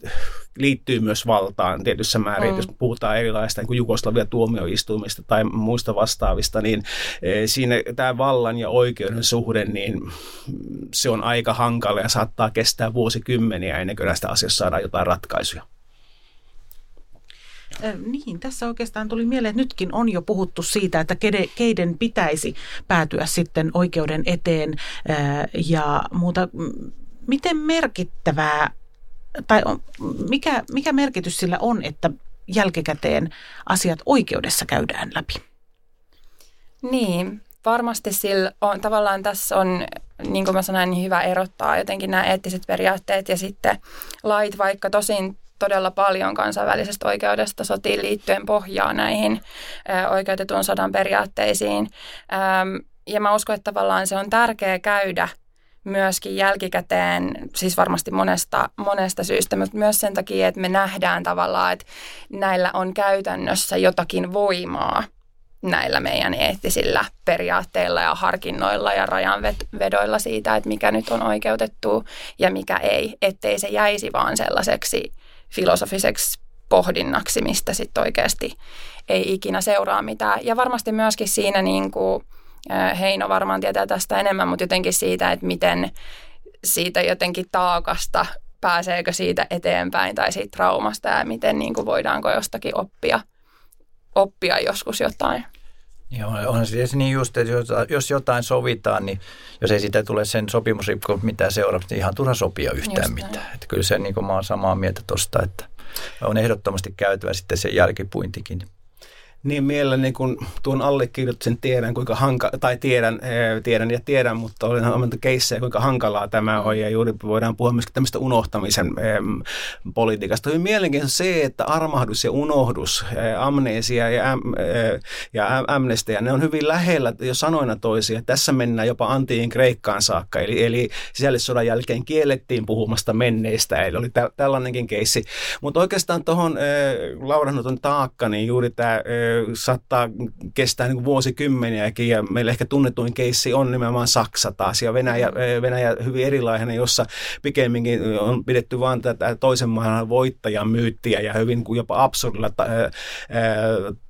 liittyy myös valtaan tietyssä määrin, mm. jos puhutaan erilaista niin Jugoslavia tuomioistuimista tai muista vastaavista, niin siinä tämä vallan ja oikeuden suhde, niin se on aika hankala ja saattaa kestää vuosikymmeniä ennen kuin näistä asioista saadaan jotain ratkaisuja. Niin, tässä oikeastaan tuli mieleen, että nytkin on jo puhuttu siitä, että keiden pitäisi päätyä sitten oikeuden eteen ja muuta. Miten merkittävää tai mikä, mikä merkitys sillä on, että jälkikäteen asiat oikeudessa käydään läpi? Niin, varmasti sillä on, tavallaan tässä on, niin kuin mä sanoin, niin hyvä erottaa jotenkin nämä eettiset periaatteet ja sitten lait, vaikka tosin todella paljon kansainvälisestä oikeudesta sotiin liittyen pohjaa näihin oikeutetun sodan periaatteisiin. Ja mä uskon, että tavallaan se on tärkeää käydä myöskin jälkikäteen, siis varmasti monesta, monesta syystä, mutta myös sen takia, että me nähdään tavallaan, että näillä on käytännössä jotakin voimaa näillä meidän eettisillä periaatteilla ja harkinnoilla ja rajanvedoilla siitä, että mikä nyt on oikeutettu ja mikä ei, ettei se jäisi vaan sellaiseksi filosofiseksi pohdinnaksi, mistä sitten oikeasti ei ikinä seuraa mitään. Ja varmasti myöskin siinä niin kuin, Heino varmaan tietää tästä enemmän, mutta jotenkin siitä, että miten siitä jotenkin taakasta pääseekö siitä eteenpäin tai siitä traumasta ja miten niin kuin voidaanko jostakin oppia, oppia joskus jotain. Joo, on se niin just, että jos jotain sovitaan, niin jos ei sitä tule sen sopimusrikko mitään seuraavaksi, niin ihan turha sopia yhtään just mitään. Että kyllä se, niin kuin mä oon samaa mieltä tuosta, että on ehdottomasti käytävä sitten se jälkipuintikin niin mielelläni kun tuon allekirjoituksen tiedän, kuinka hanka, tai tiedän, eh, tiedän ja tiedän, mutta olen havainto keissejä, kuinka hankalaa tämä on, ja juuri voidaan puhua myöskin tämmöistä unohtamisen eh, politiikasta. Hyvin mielenkiintoista se, että armahdus ja unohdus, eh, amnesia ja, äm, eh, ja amnestia, ne on hyvin lähellä jo sanoina toisia. Tässä mennään jopa antiin Kreikkaan saakka, eli, eli sisällissodan jälkeen kiellettiin puhumasta menneistä, eli oli tä, tällainenkin keissi. Mutta oikeastaan tuohon laudahnuton taakka, niin juuri tämä saattaa kestää niin vuosikymmeniäkin ja meillä ehkä tunnetuin keissi on nimenomaan Saksa taas ja Venäjä, mm. Venäjä hyvin erilainen, jossa pikemminkin on pidetty vain tätä toisen maailman voittajan myyttiä ja hyvin kuin jopa absurdilla ta- ää,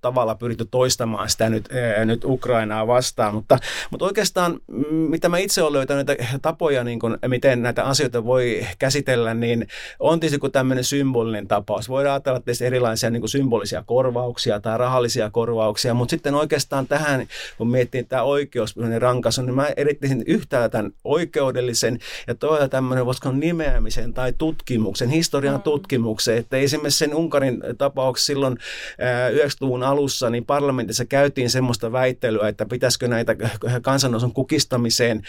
tavalla pyritty toistamaan sitä nyt, ää, nyt Ukrainaa vastaan, mutta, mutta oikeastaan mitä mä itse olen löytänyt näitä tapoja, niin kuin, miten näitä asioita voi käsitellä, niin on tietysti kuin tämmöinen symbolinen tapaus. Voidaan ajatella tietysti erilaisia niin kuin symbolisia korvauksia tai rahallisia rahallisia korvauksia, mutta sitten oikeastaan tähän, kun miettii tämä oikeuspuolinen rankasu, niin mä erittäin yhtäällä tämän oikeudellisen ja toisaalta tämmöinen, voisiko nimeämisen tai tutkimuksen, historian mm. tutkimuksen, että esimerkiksi sen Unkarin tapauksessa silloin 90-luvun alussa, niin parlamentissa käytiin semmoista väittelyä, että pitäisikö näitä kansanosan kukistamiseen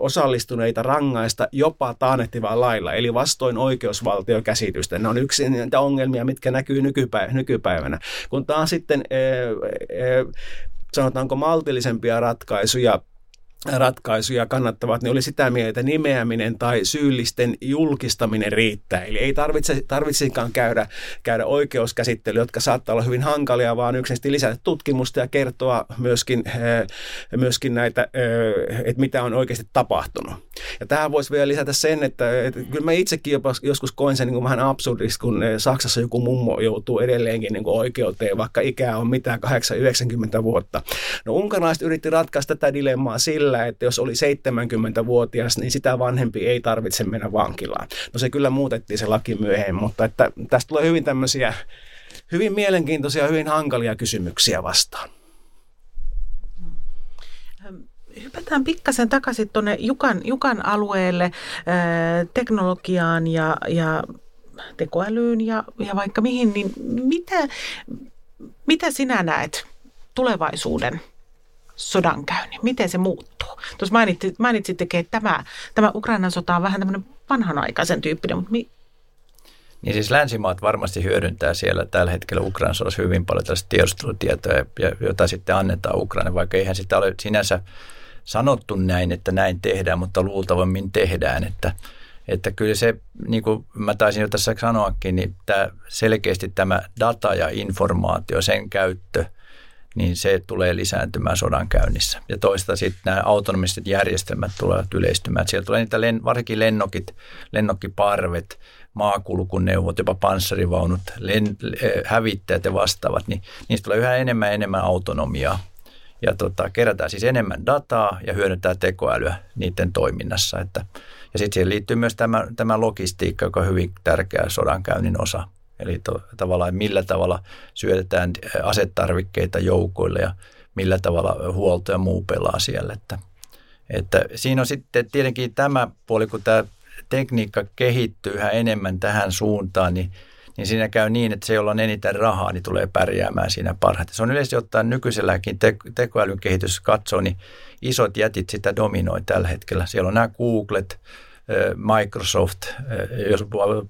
osallistuneita rangaista jopa taannehtivaa lailla, eli vastoin oikeusvaltiokäsitystä. Ne on yksi niitä ongelmia, mitkä näkyy nykypäivänä. Kun taas sitten sanotaanko maltillisempia ratkaisuja ratkaisuja kannattavat, niin oli sitä mieltä, nimeäminen tai syyllisten julkistaminen riittää. Eli ei tarvitse, tarvitsekaan käydä, käydä oikeuskäsittelyä, jotka saattaa olla hyvin hankalia, vaan yksinkertaisesti lisätä tutkimusta ja kertoa myöskin, myöskin näitä, että mitä on oikeasti tapahtunut. Ja tähän voisi vielä lisätä sen, että, että kyllä mä itsekin jopa joskus koin sen niin kuin vähän absurdista, kun Saksassa joku mummo joutuu edelleenkin niin kuin oikeuteen, vaikka ikää on mitään 8-90 vuotta. No unkaralaiset yritti ratkaista tätä dilemmaa sillä, sillä, että jos oli 70-vuotias, niin sitä vanhempi ei tarvitse mennä vankilaan. No se kyllä muutettiin se laki myöhemmin, mutta että tästä tulee hyvin tämmöisiä hyvin mielenkiintoisia, hyvin hankalia kysymyksiä vastaan. Hypätään pikkasen takaisin tuonne Jukan, Jukan alueelle, teknologiaan ja, ja tekoälyyn ja, ja vaikka mihin, niin mitä, mitä sinä näet tulevaisuuden sodankäynnin? Miten se muuttuu? Tuossa mainitsit, mainitsittekin, että tämä, tämä Ukrainan sota on vähän tämmöinen vanhanaikaisen tyyppinen, mutta mi- niin siis länsimaat varmasti hyödyntää siellä tällä hetkellä Ukrainan sodassa hyvin paljon tällaista tiedustelutietoa, jota sitten annetaan Ukraina, vaikka eihän sitä ole sinänsä sanottu näin, että näin tehdään, mutta luultavammin tehdään, että että kyllä se, niin kuin mä taisin jo tässä sanoakin, niin tämä, selkeästi tämä data ja informaatio, sen käyttö – niin se tulee lisääntymään sodan käynnissä. Ja toista sitten nämä autonomiset järjestelmät tulevat yleistymään. Sieltä tulee niitä, len, varsinkin lennokit, lennokkiparvet, maakulkuneuvot, jopa panssarivaunut, len, hävittäjät ja vastaavat, niin niistä tulee yhä enemmän ja enemmän autonomiaa. Ja tota, kerätään siis enemmän dataa ja hyödyntää tekoälyä niiden toiminnassa. Että, ja sitten siihen liittyy myös tämä, tämä logistiikka, joka on hyvin tärkeä sodankäynnin osa. Eli to, tavallaan millä tavalla syötetään asetarvikkeita joukoille ja millä tavalla huolto ja muu pelaa siellä. Että, että siinä on sitten tietenkin tämä puoli, kun tämä tekniikka kehittyy yhä enemmän tähän suuntaan, niin, niin siinä käy niin, että se, jolla on eniten rahaa, niin tulee pärjäämään siinä parhaiten. Se on yleisesti ottaen nykyiselläkin te- tekoälyn kehitys katsoo, niin isot jätit sitä dominoi tällä hetkellä. Siellä on nämä Googlet, Microsoft, jos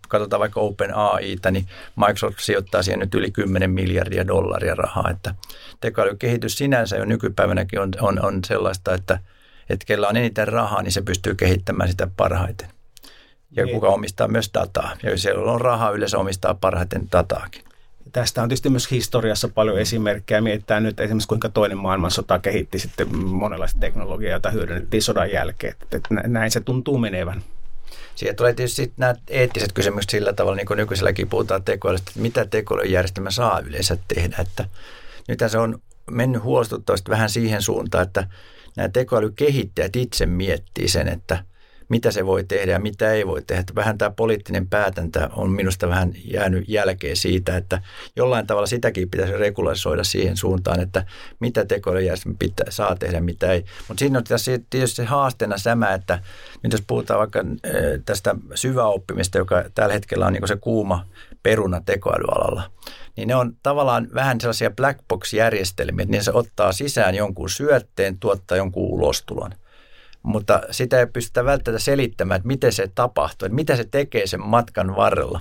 katsotaan vaikka OpenAIta, niin Microsoft sijoittaa siihen nyt yli 10 miljardia dollaria rahaa, että tekoälykehitys sinänsä jo nykypäivänäkin on, on, on sellaista, että, Että kellä on eniten rahaa, niin se pystyy kehittämään sitä parhaiten. Ja niin. kuka omistaa myös dataa. Ja jos siellä on rahaa, yleensä omistaa parhaiten dataakin. Tästä on tietysti myös historiassa paljon esimerkkejä. Mietitään nyt esimerkiksi, kuinka toinen maailmansota kehitti sitten monenlaista teknologiaa, jota hyödynnettiin sodan jälkeen. Että näin se tuntuu menevän. Siihen tulee tietysti nämä eettiset kysymykset sillä tavalla, niin kuin nykyiselläkin puhutaan tekoälystä, että mitä tekoälyjärjestelmä saa yleensä tehdä. Että nythän se on mennyt huolestuttavasti vähän siihen suuntaan, että nämä tekoälykehittäjät itse miettii sen, että mitä se voi tehdä ja mitä ei voi tehdä. Vähän tämä poliittinen päätäntä on minusta vähän jäänyt jälkeen siitä, että jollain tavalla sitäkin pitäisi regularisoida siihen suuntaan, että mitä tekoälyjärjestelmä pitää, saa tehdä, mitä ei. Mutta siinä on tietysti se haasteena tämä, että nyt jos puhutaan vaikka tästä syväoppimista, joka tällä hetkellä on niin se kuuma peruna tekoälyalalla, niin ne on tavallaan vähän sellaisia black box-järjestelmiä, että niin se ottaa sisään jonkun syötteen, tuottaa jonkun ulostulon. Mutta sitä ei pystytä välttämättä selittämään, että miten se tapahtuu, että mitä se tekee sen matkan varrella.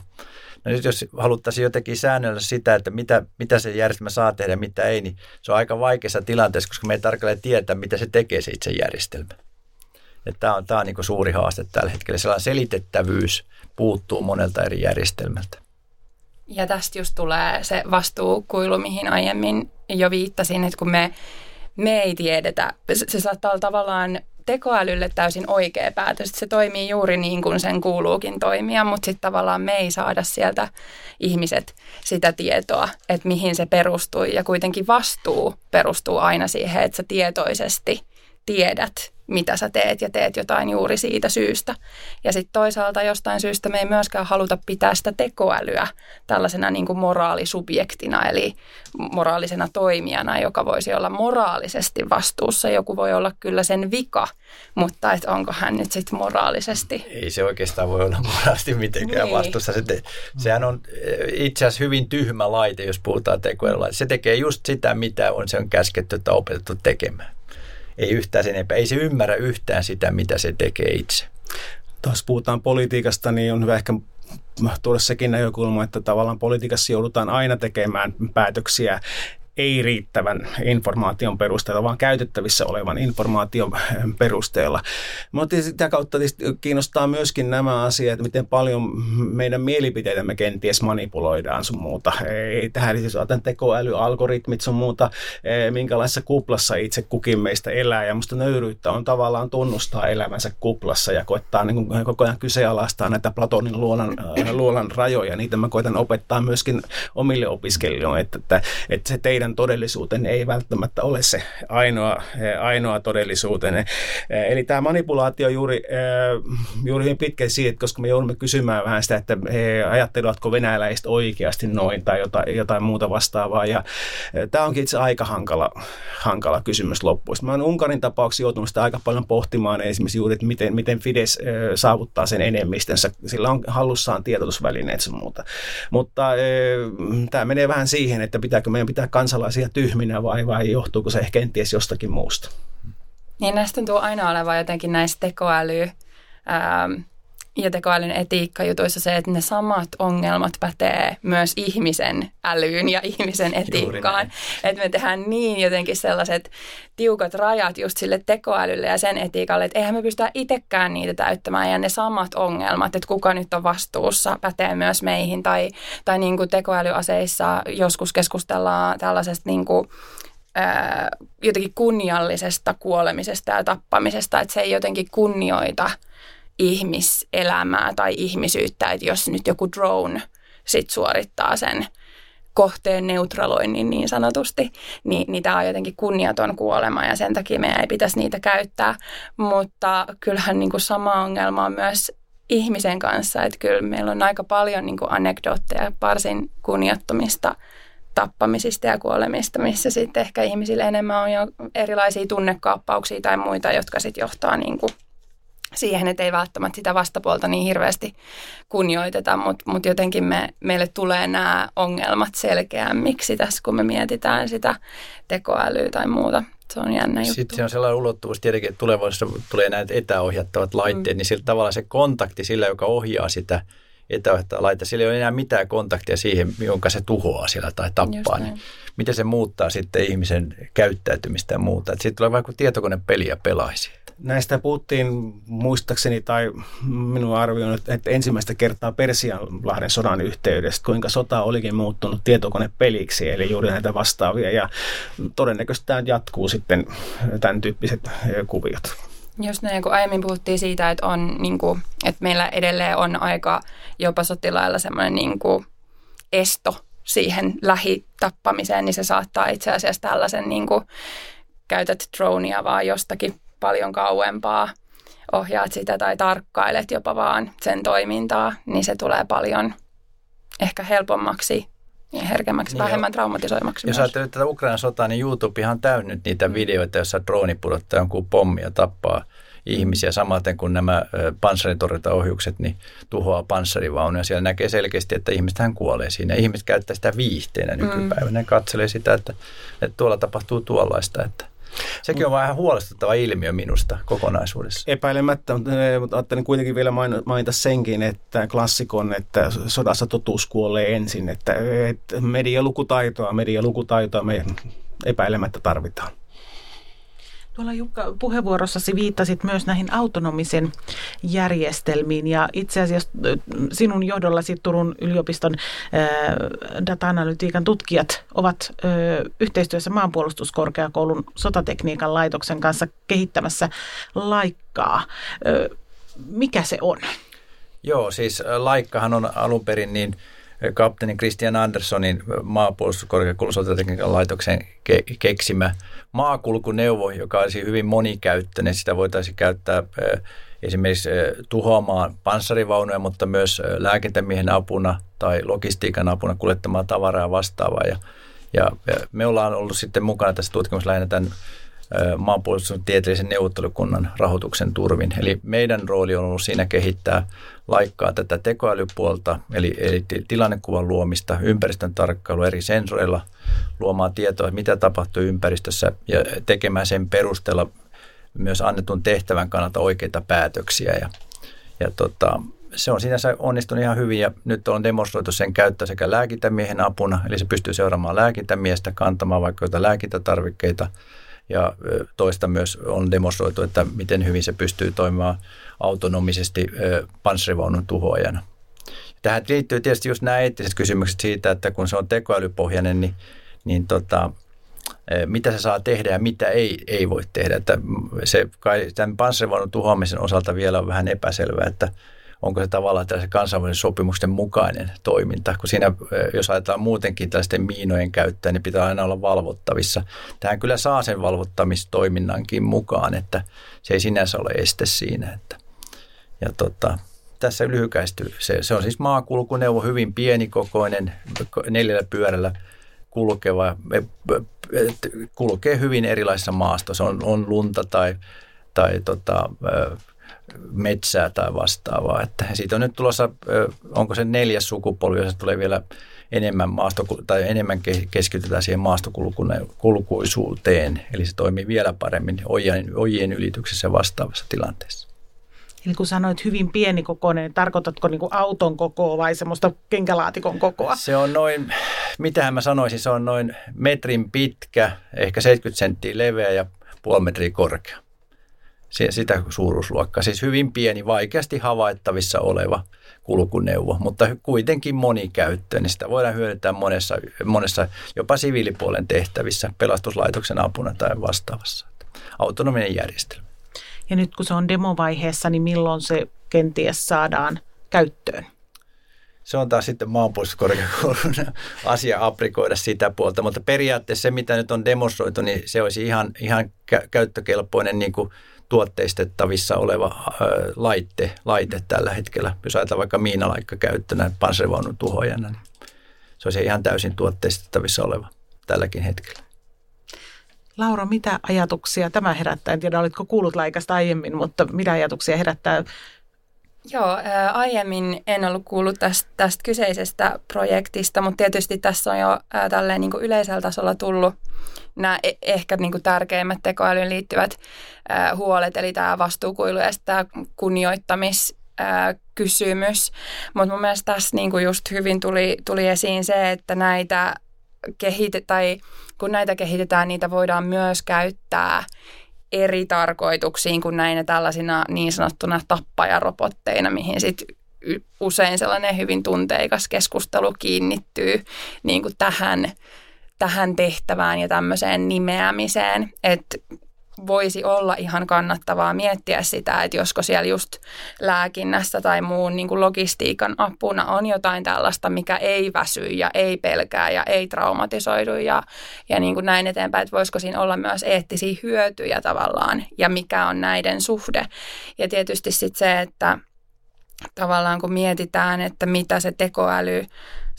No nyt jos haluttaisiin jotenkin säännellä sitä, että mitä, mitä se järjestelmä saa tehdä ja mitä ei, niin se on aika vaikeassa tilanteessa, koska me ei tarkalleen tietää, mitä se tekee se itse järjestelmä. Tämä on, tämä on niin suuri haaste tällä hetkellä. Sellainen selitettävyys puuttuu monelta eri järjestelmältä. Ja tästä just tulee se vastuukuilu, mihin aiemmin jo viittasin, että kun me, me ei tiedetä, se, se saattaa olla tavallaan tekoälylle täysin oikea päätös, se toimii juuri niin kuin sen kuuluukin toimia, mutta sitten tavallaan me ei saada sieltä ihmiset sitä tietoa, että mihin se perustuu. Ja kuitenkin vastuu perustuu aina siihen, että sä tietoisesti tiedät, mitä sä teet ja teet jotain juuri siitä syystä. Ja sitten toisaalta jostain syystä me ei myöskään haluta pitää sitä tekoälyä tällaisena niin kuin moraalisubjektina, eli moraalisena toimijana, joka voisi olla moraalisesti vastuussa. Joku voi olla kyllä sen vika, mutta et onko hän nyt sitten moraalisesti? Ei se oikeastaan voi olla moraalisesti mitenkään niin. vastuussa. Se te, sehän on eh, itse asiassa hyvin tyhmä laite, jos puhutaan tekoälyllä. Se tekee just sitä, mitä on sen käsketty tai opetettu tekemään ei yhtään sen enempää. Ei se ymmärrä yhtään sitä, mitä se tekee itse. Taas puhutaan politiikasta, niin on hyvä ehkä tuoda sekin näkökulma, että tavallaan politiikassa joudutaan aina tekemään päätöksiä ei riittävän informaation perusteella, vaan käytettävissä olevan informaation perusteella. Mutta sitä kautta kiinnostaa myöskin nämä asiat, miten paljon meidän mielipiteitämme kenties manipuloidaan sun muuta. Ei, tähän siis otan tekoäly, algoritmit sun muuta, e, minkälaisessa kuplassa itse kukin meistä elää. Ja musta nöyryyttä on tavallaan tunnustaa elämänsä kuplassa ja koettaa niin koko ajan kyseenalaistaa näitä Platonin luolan, luolan rajoja. Niitä mä koitan opettaa myöskin omille opiskelijoille, että, että, että se teidän teidän todellisuutenne ei välttämättä ole se ainoa, eh, ainoa todellisuutenne. Eh, eli tämä manipulaatio juuri, eh, juuri hyvin pitkä siitä, koska me joudumme kysymään vähän sitä, että ajattelevatko venäläiset oikeasti noin tai jotain, jotain muuta vastaavaa. Ja tämä onkin itse aika hankala, hankala kysymys loppuun. Mä olen Unkarin tapauksessa joutunut sitä aika paljon pohtimaan esimerkiksi juuri, että miten, miten Fides saavuttaa sen enemmistönsä. Sillä on hallussaan tiedotusvälineet ja muuta. Mutta tämä menee vähän siihen, että pitääkö meidän pitää kansalaisia tyhminä vai, vai johtuuko se ehkä kenties jostakin muusta? Niin näistä tuntuu aina olevan jotenkin näistä tekoäly, ähm, ja tekoälyn etiikkajutuissa se, että ne samat ongelmat pätee myös ihmisen älyyn ja ihmisen etiikkaan. Että me tehdään niin jotenkin sellaiset tiukat rajat just sille tekoälylle ja sen etiikalle, että eihän me pystytä itsekään niitä täyttämään. Ja ne samat ongelmat, että kuka nyt on vastuussa, pätee myös meihin. Tai, tai niin kuin tekoälyaseissa joskus keskustellaan tällaisesta niin kuin, ää, jotenkin kunniallisesta kuolemisesta ja tappamisesta, että se ei jotenkin kunnioita – ihmiselämää tai ihmisyyttä, että jos nyt joku drone sit suorittaa sen kohteen neutraloinnin niin sanotusti, niin, niin tämä on jotenkin kunniaton kuolema ja sen takia meidän ei pitäisi niitä käyttää. Mutta kyllähän niin kuin sama ongelma on myös ihmisen kanssa, että kyllä meillä on aika paljon niin kuin anekdootteja varsin kunniattomista tappamisista ja kuolemista, missä sitten ehkä ihmisillä enemmän on jo erilaisia tunnekaappauksia tai muita, jotka sitten johtaa niin kuin siihen, että ei välttämättä sitä vastapuolta niin hirveästi kunnioiteta, mutta mut jotenkin me, meille tulee nämä ongelmat selkeämmiksi tässä, kun me mietitään sitä tekoälyä tai muuta. Se on jännä juttu. Sitten se on sellainen ulottuvuus tietenkin, että tulevaisuudessa tulee näitä etäohjattavat laitteet, mm. niin sillä tavalla se kontakti sillä, joka ohjaa sitä etäohjattavaa laitetta, sillä ei ole enää mitään kontaktia siihen, jonka se tuhoaa siellä tai tappaa. Niin miten se muuttaa sitten ihmisen käyttäytymistä ja muuta. Sitten tulee vaikka tietokonepeliä pelaisi. Näistä puhuttiin muistaakseni tai minun arvioin, että ensimmäistä kertaa Persianlahden sodan yhteydessä, kuinka sota olikin muuttunut tietokonepeliksi, eli juuri näitä vastaavia. Ja todennäköisesti tämä jatkuu sitten tämän tyyppiset kuviot. Just näin, kun aiemmin puhuttiin siitä, että, on, niin kuin, että meillä edelleen on aika jopa sotilailla semmoinen niin kuin, esto siihen lähitappamiseen, niin se saattaa itse asiassa tällaisen, niin kuin, käytät dronea vaan jostakin paljon kauempaa, ohjaat sitä tai tarkkailet jopa vaan sen toimintaa, niin se tulee paljon ehkä helpommaksi ja herkemmäksi, niin vähemmän jo. traumatisoimaksi Jos ajattelee tätä Ukrainan sotaa, niin YouTube on täynnnyt niitä mm. videoita, joissa drooni pudottaa jonkun pommia, tappaa ihmisiä, samaten kuin nämä panssaritorjuntaohjukset niin tuhoaa panssarivaunuja. Siellä näkee selkeästi, että ihmistähän kuolee siinä. Ihmiset käyttää sitä viihteenä nykypäivänä. Mm. Ne katselee sitä, että, että tuolla tapahtuu tuollaista. Että Sekin on vähän huolestuttava ilmiö minusta kokonaisuudessa. Epäilemättä, mutta ajattelin kuitenkin vielä mainita senkin, että klassikon, että sodassa totuus kuolee ensin, että, että medialukutaitoa, medialukutaitoa me epäilemättä tarvitaan. Tuolla Jukka puheenvuorossasi viittasit myös näihin autonomisen järjestelmiin ja itse asiassa sinun johdollasi Turun yliopiston data-analytiikan tutkijat ovat yhteistyössä maanpuolustuskorkeakoulun sotatekniikan laitoksen kanssa kehittämässä laikkaa. Mikä se on? Joo, siis laikkahan on alun perin niin kapteeni Christian Anderssonin maapuolustuskorkeakoulun sotatekniikan laitoksen ke- keksimä maakulkuneuvo, joka olisi hyvin monikäyttöinen. Sitä voitaisiin käyttää esimerkiksi tuhoamaan panssarivaunuja, mutta myös lääkintämiehen apuna tai logistiikan apuna kuljettamaan tavaraa vastaavaa. Ja, ja, me ollaan ollut sitten mukana tässä tutkimuksessa lähinnä tämän maanpuolustuksen tieteellisen neuvottelukunnan rahoituksen turvin. Eli meidän rooli on ollut siinä kehittää laikkaa tätä tekoälypuolta, eli, eli tilannekuvan luomista, ympäristön tarkkailua eri sensoreilla, luomaan tietoa, mitä tapahtuu ympäristössä ja tekemään sen perusteella myös annetun tehtävän kannalta oikeita päätöksiä. Ja, ja tota, se on sinänsä onnistunut ihan hyvin ja nyt on demonstroitu sen käyttö sekä lääkintämiehen apuna, eli se pystyy seuraamaan lääkintämiestä, kantamaan vaikka jotain lääkintätarvikkeita – ja toista myös on demonstroitu, että miten hyvin se pystyy toimimaan autonomisesti panssarivaunun tuhoajana. Tähän liittyy tietysti just nämä eettiset kysymykset siitä, että kun se on tekoälypohjainen, niin, niin tota, mitä se saa tehdä ja mitä ei, ei voi tehdä. Että se kai tämän panssarivaunun tuhoamisen osalta vielä on vähän epäselvää, että onko se tavallaan tällaisen kansainvälisen sopimusten mukainen toiminta, kun siinä, jos ajatellaan muutenkin tällaisten miinojen käyttöä, niin pitää aina olla valvottavissa. Tähän kyllä saa sen valvottamistoiminnankin mukaan, että se ei sinänsä ole este siinä. Että, ja tota, tässä lyhykäisty, se, se on siis maakulkuneuvo, hyvin pienikokoinen, neljällä pyörällä kulkeva, kulkee hyvin erilaisissa maastossa, on, on lunta tai, tai tota, metsää tai vastaavaa. Että siitä on nyt tulossa, onko se neljäs sukupolvi, jossa tulee vielä enemmän, maasto, tai enemmän keskitytään siihen maastokulkuisuuteen, eli se toimii vielä paremmin ojien, ojien ylityksessä vastaavassa tilanteessa. Eli kun sanoit hyvin pienikokoinen, tarkoitatko niin kuin auton kokoa vai semmoista kenkälaatikon kokoa? Se on noin, mitähän mä sanoisin, se on noin metrin pitkä, ehkä 70 senttiä leveä ja puoli metriä korkea sitä suuruusluokkaa. Siis hyvin pieni, vaikeasti havaittavissa oleva kulkuneuvo, mutta kuitenkin monikäyttöön. Niin sitä voidaan hyödyntää monessa, monessa jopa siviilipuolen tehtävissä, pelastuslaitoksen apuna tai vastaavassa. Autonominen järjestelmä. Ja nyt kun se on demovaiheessa, niin milloin se kenties saadaan käyttöön? se on taas sitten maanpuolustuskorkeakoulun asia aprikoida sitä puolta, mutta periaatteessa se, mitä nyt on demonstroitu, niin se olisi ihan, ihan käyttökelpoinen niin kuin tuotteistettavissa oleva laite, laite tällä hetkellä. Jos ajatellaan vaikka miinalaikka käyttönä panssarivaunun tuhojana, niin se olisi ihan täysin tuotteistettavissa oleva tälläkin hetkellä. Laura, mitä ajatuksia tämä herättää? En tiedä, olitko kuullut laikasta aiemmin, mutta mitä ajatuksia herättää Joo, ää, aiemmin en ollut kuullut tästä, tästä kyseisestä projektista, mutta tietysti tässä on jo ää, tälleen niin kuin yleisellä tasolla tullut nämä e- ehkä niin kuin tärkeimmät tekoälyyn liittyvät ää, huolet, eli tämä vastuukuilu ja tämä kunnioittamiskysymys. Mutta mun mielestä tässä niin kuin just hyvin tuli, tuli esiin se, että näitä kehite- tai kun näitä kehitetään, niitä voidaan myös käyttää eri tarkoituksiin kuin näinä tällaisina niin sanottuna tappajarobotteina, mihin sitten usein sellainen hyvin tunteikas keskustelu kiinnittyy niin kuin tähän, tähän tehtävään ja tämmöiseen nimeämiseen. Että voisi olla ihan kannattavaa miettiä sitä, että josko siellä just lääkinnässä tai muun niin kuin logistiikan apuna on jotain tällaista, mikä ei väsy ja ei pelkää ja ei traumatisoidu ja, ja niin kuin näin eteenpäin, että voisiko siinä olla myös eettisiä hyötyjä tavallaan ja mikä on näiden suhde. Ja tietysti sitten se, että tavallaan kun mietitään, että mitä se tekoäly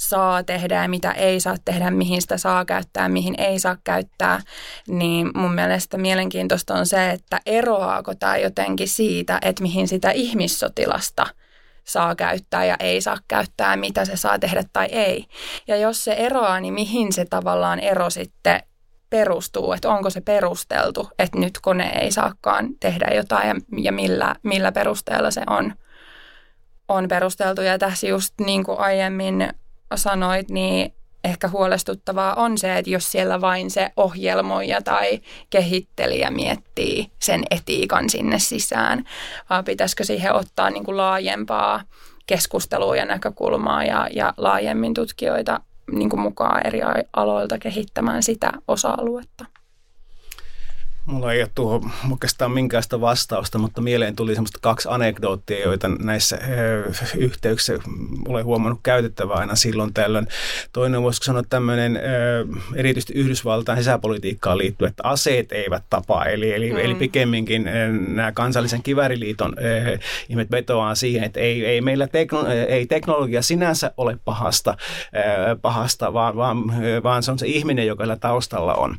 saa tehdä ja mitä ei saa tehdä, mihin sitä saa käyttää, mihin ei saa käyttää, niin mun mielestä mielenkiintoista on se, että eroaako tämä jotenkin siitä, että mihin sitä ihmissotilasta saa käyttää ja ei saa käyttää, mitä se saa tehdä tai ei. Ja jos se eroaa, niin mihin se tavallaan ero sitten perustuu, että onko se perusteltu, että nyt kone ei saakaan tehdä jotain ja, ja millä, millä perusteella se on, on perusteltu. Ja tässä just niin kuin aiemmin sanoit, niin ehkä huolestuttavaa on se, että jos siellä vain se ohjelmoija tai kehittelijä miettii sen etiikan sinne sisään, vaan pitäisikö siihen ottaa niin kuin laajempaa keskustelua ja näkökulmaa ja, ja laajemmin tutkijoita niin kuin mukaan eri aloilta kehittämään sitä osa-aluetta. Mulla ei ole tuohon oikeastaan minkäänlaista vastausta, mutta mieleen tuli semmoista kaksi anekdoottia, joita näissä yhteyksissä olen huomannut käytettävää aina silloin tällöin. Toinen voisiko sanoa tämmöinen erityisesti Yhdysvaltain sisäpolitiikkaan liittyen, että aseet eivät tapa. Eli, eli, mm. eli pikemminkin nämä kansallisen kiväriliiton ihmet vetoaa siihen, että ei, ei meillä tekno, ei teknologia sinänsä ole pahasta, pahasta vaan, vaan, vaan se on se ihminen, joka taustalla on.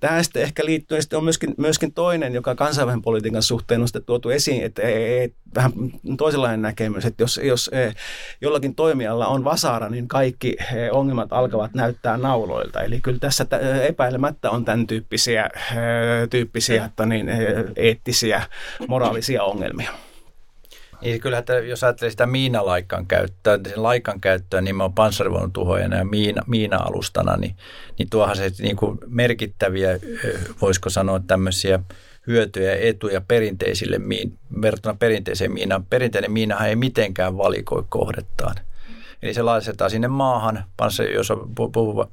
Tähän sitten ehkä liittyen sitten on myös myöskin, myöskin toinen, joka kansainvälisen politiikan suhteen on sitten tuotu esiin, että ei, vähän toisenlainen näkemys, että jos, jos e, jollakin toimijalla on vasara, niin kaikki e, ongelmat alkavat näyttää nauloilta. Eli kyllä tässä epäilemättä on tämän tyyppisiä, e, tyyppisiä että niin, eettisiä, moraalisia ongelmia. Niin kyllä, että jos ajattelee sitä miinalaikan käyttöä, sen laikan käyttöä niin on panssarivoinutuhojana ja miina, miina-alustana, niin, niin tuohan se niin kuin merkittäviä, voisiko sanoa tämmöisiä hyötyjä ja etuja perinteisille miin, verrattuna perinteiseen miinaan. Perinteinen miinahan ei mitenkään valikoi kohdettaan. Eli se laitetaan sinne maahan, panssari, jos on puhu,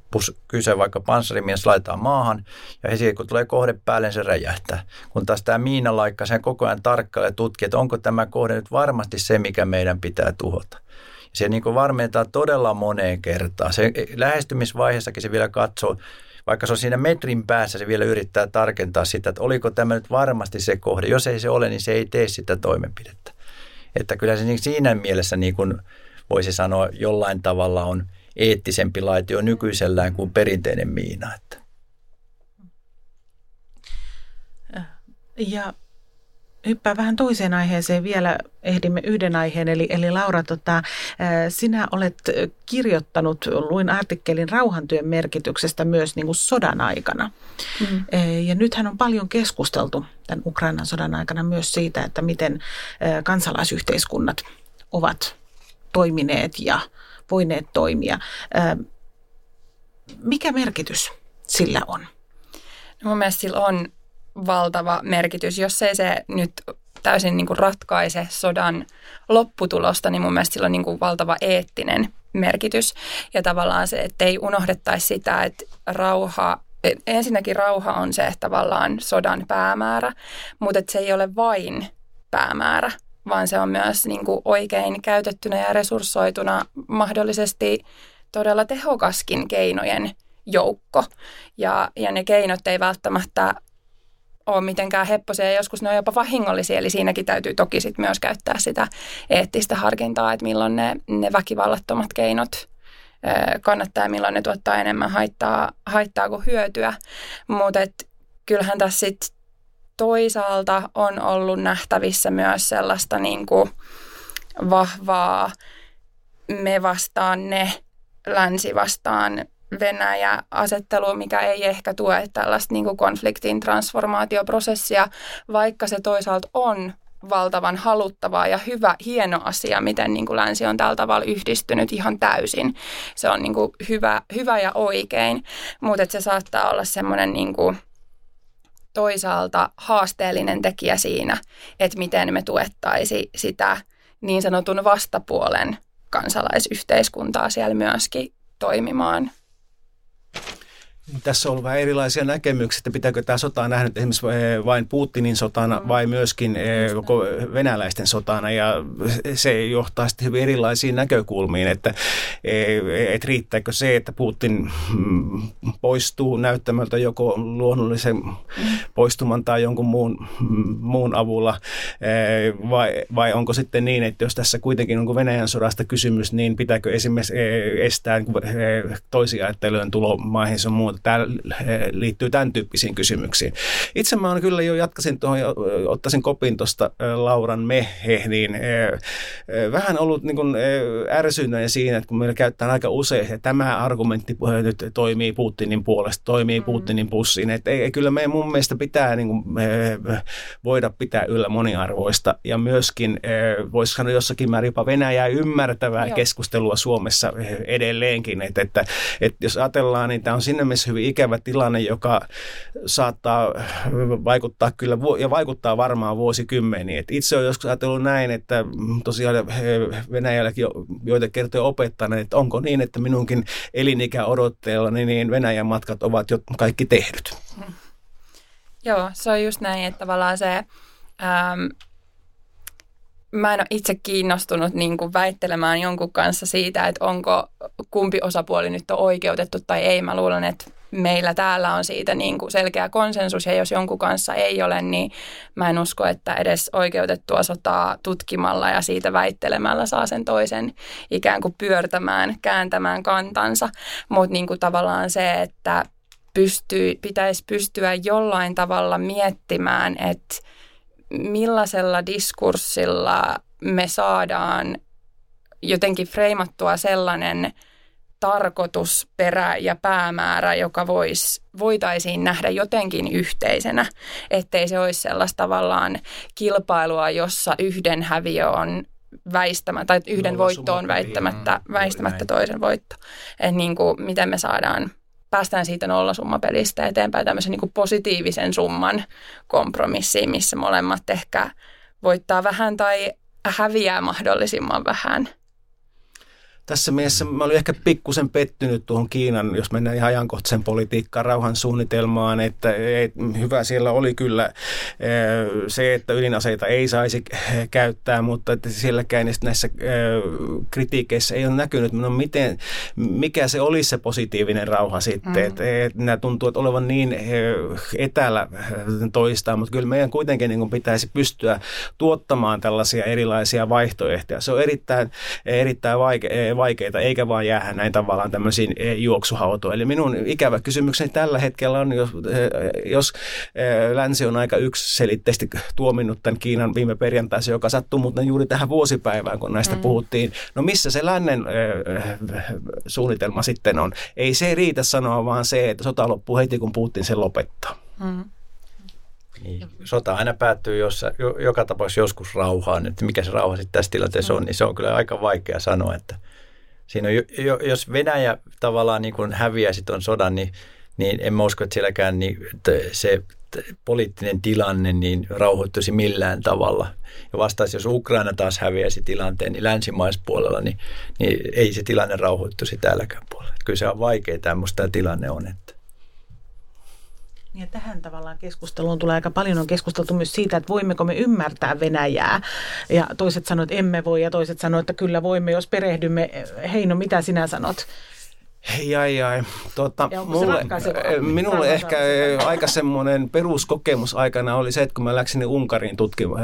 kyse vaikka panssarimies, laitetaan maahan ja heti kun tulee kohde päälle, niin se räjähtää. Kun taas tämä miinalaikka sen koko ajan tarkkailee tutkii, että onko tämä kohde nyt varmasti se, mikä meidän pitää tuhota. Se niin kuin varmentaa todella moneen kertaan. Se lähestymisvaiheessakin se vielä katsoo, vaikka se on siinä metrin päässä, se vielä yrittää tarkentaa sitä, että oliko tämä nyt varmasti se kohde. Jos ei se ole, niin se ei tee sitä toimenpidettä. Että kyllä se niin siinä mielessä niin kuin voisi sanoa jollain tavalla on eettisempi laite jo nykyisellään kuin perinteinen miina. Että. Ja hyppää vähän toiseen aiheeseen vielä, ehdimme yhden aiheen, eli, eli Laura, tota, sinä olet kirjoittanut, luin artikkelin rauhantyön merkityksestä myös niin kuin sodan aikana. Mm. Ja nythän on paljon keskusteltu tämän Ukrainan sodan aikana myös siitä, että miten kansalaisyhteiskunnat ovat toimineet ja voineet toimia. Mikä merkitys sillä on? No mun mielestä sillä on valtava merkitys. Jos ei se nyt täysin niin kuin ratkaise sodan lopputulosta, niin mun mielestä sillä on niin kuin valtava eettinen merkitys. Ja tavallaan se, että ei unohdettaisi sitä, että rauha, ensinnäkin rauha on se tavallaan sodan päämäärä, mutta että se ei ole vain päämäärä, vaan se on myös niin kuin oikein käytettynä ja resurssoituna mahdollisesti todella tehokaskin keinojen joukko. Ja, ja ne keinot ei välttämättä ole mitenkään hepposia ja joskus ne on jopa vahingollisia, eli siinäkin täytyy toki sit myös käyttää sitä eettistä harkintaa, että milloin ne, ne väkivallattomat keinot kannattaa ja milloin ne tuottaa enemmän haittaa, haittaa kuin hyötyä. Mutta kyllähän tässä sitten toisaalta on ollut nähtävissä myös sellaista niin kuin vahvaa me vastaan ne, länsi vastaan Venäjä asettelu, mikä ei ehkä tue tällaista niin kuin konfliktin transformaatioprosessia, vaikka se toisaalta on valtavan haluttavaa ja hyvä, hieno asia, miten niin kuin länsi on tällä tavalla yhdistynyt ihan täysin. Se on niin kuin hyvä, hyvä ja oikein, mutta se saattaa olla semmoinen niin kuin toisaalta haasteellinen tekijä siinä, että miten me tuettaisi sitä niin sanotun vastapuolen kansalaisyhteiskuntaa siellä myöskin toimimaan tässä on ollut vähän erilaisia näkemyksiä, että pitääkö tämä sota nähdä esimerkiksi eh, vain Putinin sotana mm. vai myöskin eh, koko venäläisten sotana. Ja se johtaa sitten hyvin erilaisiin näkökulmiin, että eh, et riittääkö se, että Putin mm, poistuu näyttämältä joko luonnollisen mm. poistuman tai jonkun muun, muun avulla, vai, vai onko sitten niin, että jos tässä kuitenkin on Venäjän sodasta kysymys, niin pitääkö esimerkiksi estää toisia ajattelujen tulo maihin sun muuta tämä liittyy tämän tyyppisiin kysymyksiin. Itse mä olen kyllä jo jatkasin tuohon, ottaisin kopin tuosta Lauran mehe, niin vähän ollut niin kuin ärsyyneen siinä, että kun meillä käyttää aika usein, että tämä argumentti nyt toimii Putinin puolesta, toimii mm. Putinin pussiin, että ei, kyllä meidän mun mielestä pitää niin kuin, voida pitää yllä moniarvoista ja myöskin voisi sanoa jossakin määrin jopa Venäjää ymmärtävää Joo. keskustelua Suomessa edelleenkin, että, että, että jos ajatellaan, niin tämä on sinne mielessä hyvin ikävä tilanne, joka saattaa vaikuttaa kyllä ja vaikuttaa varmaan vuosikymmeniin. Et itse olen joskus ajatellut näin, että tosiaan Venäjälläkin joita kertoja opettaneet, että onko niin, että minunkin elinikä odotteella niin Venäjän matkat ovat jo kaikki tehdyt. Joo, se on just näin, että tavallaan se... Ähm, mä en ole itse kiinnostunut niin kuin väittelemään jonkun kanssa siitä, että onko kumpi osapuoli nyt on oikeutettu tai ei. Mä luulen, että meillä täällä on siitä niin kuin selkeä konsensus ja jos jonkun kanssa ei ole, niin mä en usko, että edes oikeutettua sotaa tutkimalla ja siitä väittelemällä saa sen toisen ikään kuin pyörtämään, kääntämään kantansa. Mutta niin kuin tavallaan se, että pystyy, pitäisi pystyä jollain tavalla miettimään, että millaisella diskurssilla me saadaan jotenkin freimattua sellainen tarkoitusperä ja päämäärä, joka vois, voitaisiin nähdä jotenkin yhteisenä, ettei se olisi sellaista tavallaan kilpailua, jossa yhden häviö on väistämättä, tai yhden voitto on väittämättä, väistämättä toisen voitto. Että niin kuin, miten me saadaan päästään siitä nollasummapelistä eteenpäin tämmöisen niin kuin positiivisen summan kompromissiin, missä molemmat ehkä voittaa vähän tai häviää mahdollisimman vähän – tässä mielessä mä olin ehkä pikkusen pettynyt tuohon Kiinan, jos mennään ihan ajankohtaisen politiikkaan, rauhansuunnitelmaan, että et, hyvä siellä oli kyllä e, se, että ydinaseita ei saisi käyttää, mutta että sielläkään näissä e, kritiikeissä ei ole näkynyt, no miten, mikä se olisi se positiivinen rauha sitten, mm. että et, nämä tuntuu, että olevan niin etäällä toistaan, mutta kyllä meidän kuitenkin niin pitäisi pystyä tuottamaan tällaisia erilaisia vaihtoehtoja. Se on erittäin, erittäin vaikea vaikeita, eikä vaan jäädä näin tavallaan tämmöisiin eh, juoksuhautoihin. Eli minun ikävä kysymykseni tällä hetkellä on, jos, eh, jos eh, länsi on aika yksiselitteisesti tuominnut tämän Kiinan viime perjantaisen, joka sattuu mutta juuri tähän vuosipäivään, kun näistä mm. puhuttiin. No missä se lännen suunnitelma sitten on? Ei se riitä sanoa, vaan se, että sota loppuu heti, kun Putin sen lopettaa. Mm. Niin. Sota aina päättyy jossa, joka tapauksessa joskus rauhaan, että mikä se rauha sitten tässä tilanteessa on, niin se on kyllä aika vaikea sanoa, että siinä on, jos Venäjä tavallaan niin kuin häviäisi tuon sodan, niin, niin en mä usko, että sielläkään niin, että se poliittinen tilanne niin rauhoittuisi millään tavalla. Ja vastaisi, jos Ukraina taas häviäisi tilanteen, niin länsimaispuolella, niin, niin ei se tilanne rauhoittuisi täälläkään puolella. Kyllä se on vaikea, tämmöistä tilanne on. Että. Ja tähän tavallaan keskusteluun tulee aika paljon on keskusteltu myös siitä, että voimmeko me ymmärtää Venäjää. Ja toiset sanoivat, että emme voi ja toiset sanoivat, että kyllä voimme, jos perehdymme. Heino, mitä sinä sanot? Jai, jai. Tuota, mulle, minulle ehkä aika semmoinen peruskokemus aikana oli se, että kun mä läksin Unkariin tutkimaan,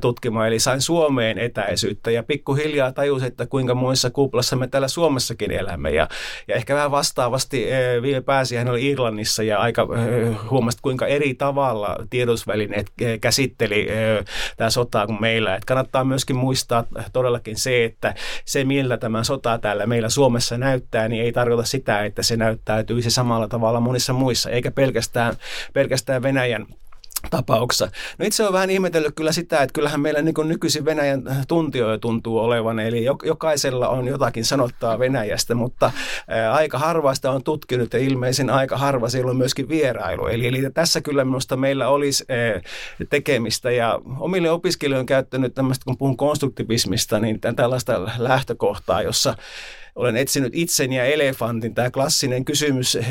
tutkimaan, eli sain Suomeen etäisyyttä ja pikkuhiljaa tajusin, että kuinka muissa kuplassa me täällä Suomessakin elämme. Ja, ja ehkä vähän vastaavasti viime pääsi hän oli Irlannissa ja aika huomasi, kuinka eri tavalla tiedotusvälineet käsitteli tämä sotaa kuin meillä. Että kannattaa myöskin muistaa todellakin se, että se millä tämä sota täällä meillä Suomessa näyttää, niin ei tarkoita sitä, että se näyttäytyisi samalla tavalla monissa muissa, eikä pelkästään, pelkästään Venäjän tapauksessa. No itse olen vähän ihmetellyt kyllä sitä, että kyllähän meillä niin nykyisin Venäjän tuntijoja tuntuu olevan, eli jokaisella on jotakin sanottaa Venäjästä, mutta aika harva sitä on tutkinut ja ilmeisen aika harva siellä on myöskin vierailu. Eli, eli tässä kyllä minusta meillä olisi tekemistä ja omille opiskelijoille on käyttänyt tämmöistä, kun puhun konstruktivismista, niin tällaista lähtökohtaa, jossa olen etsinyt itseni ja elefantin. Tämä klassinen kysymys eh,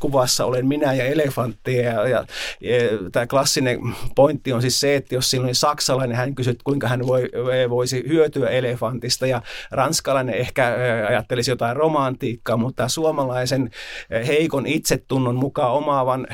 kuvassa olen minä ja elefantti. Ja, ja, ja tämä klassinen pointti on siis se, että jos siinä oli saksalainen, hän kysyi, kuinka hän voi, eh, voisi hyötyä elefantista. Ja ranskalainen ehkä eh, ajattelisi jotain romantiikkaa, mutta suomalaisen heikon itsetunnon mukaan omaavan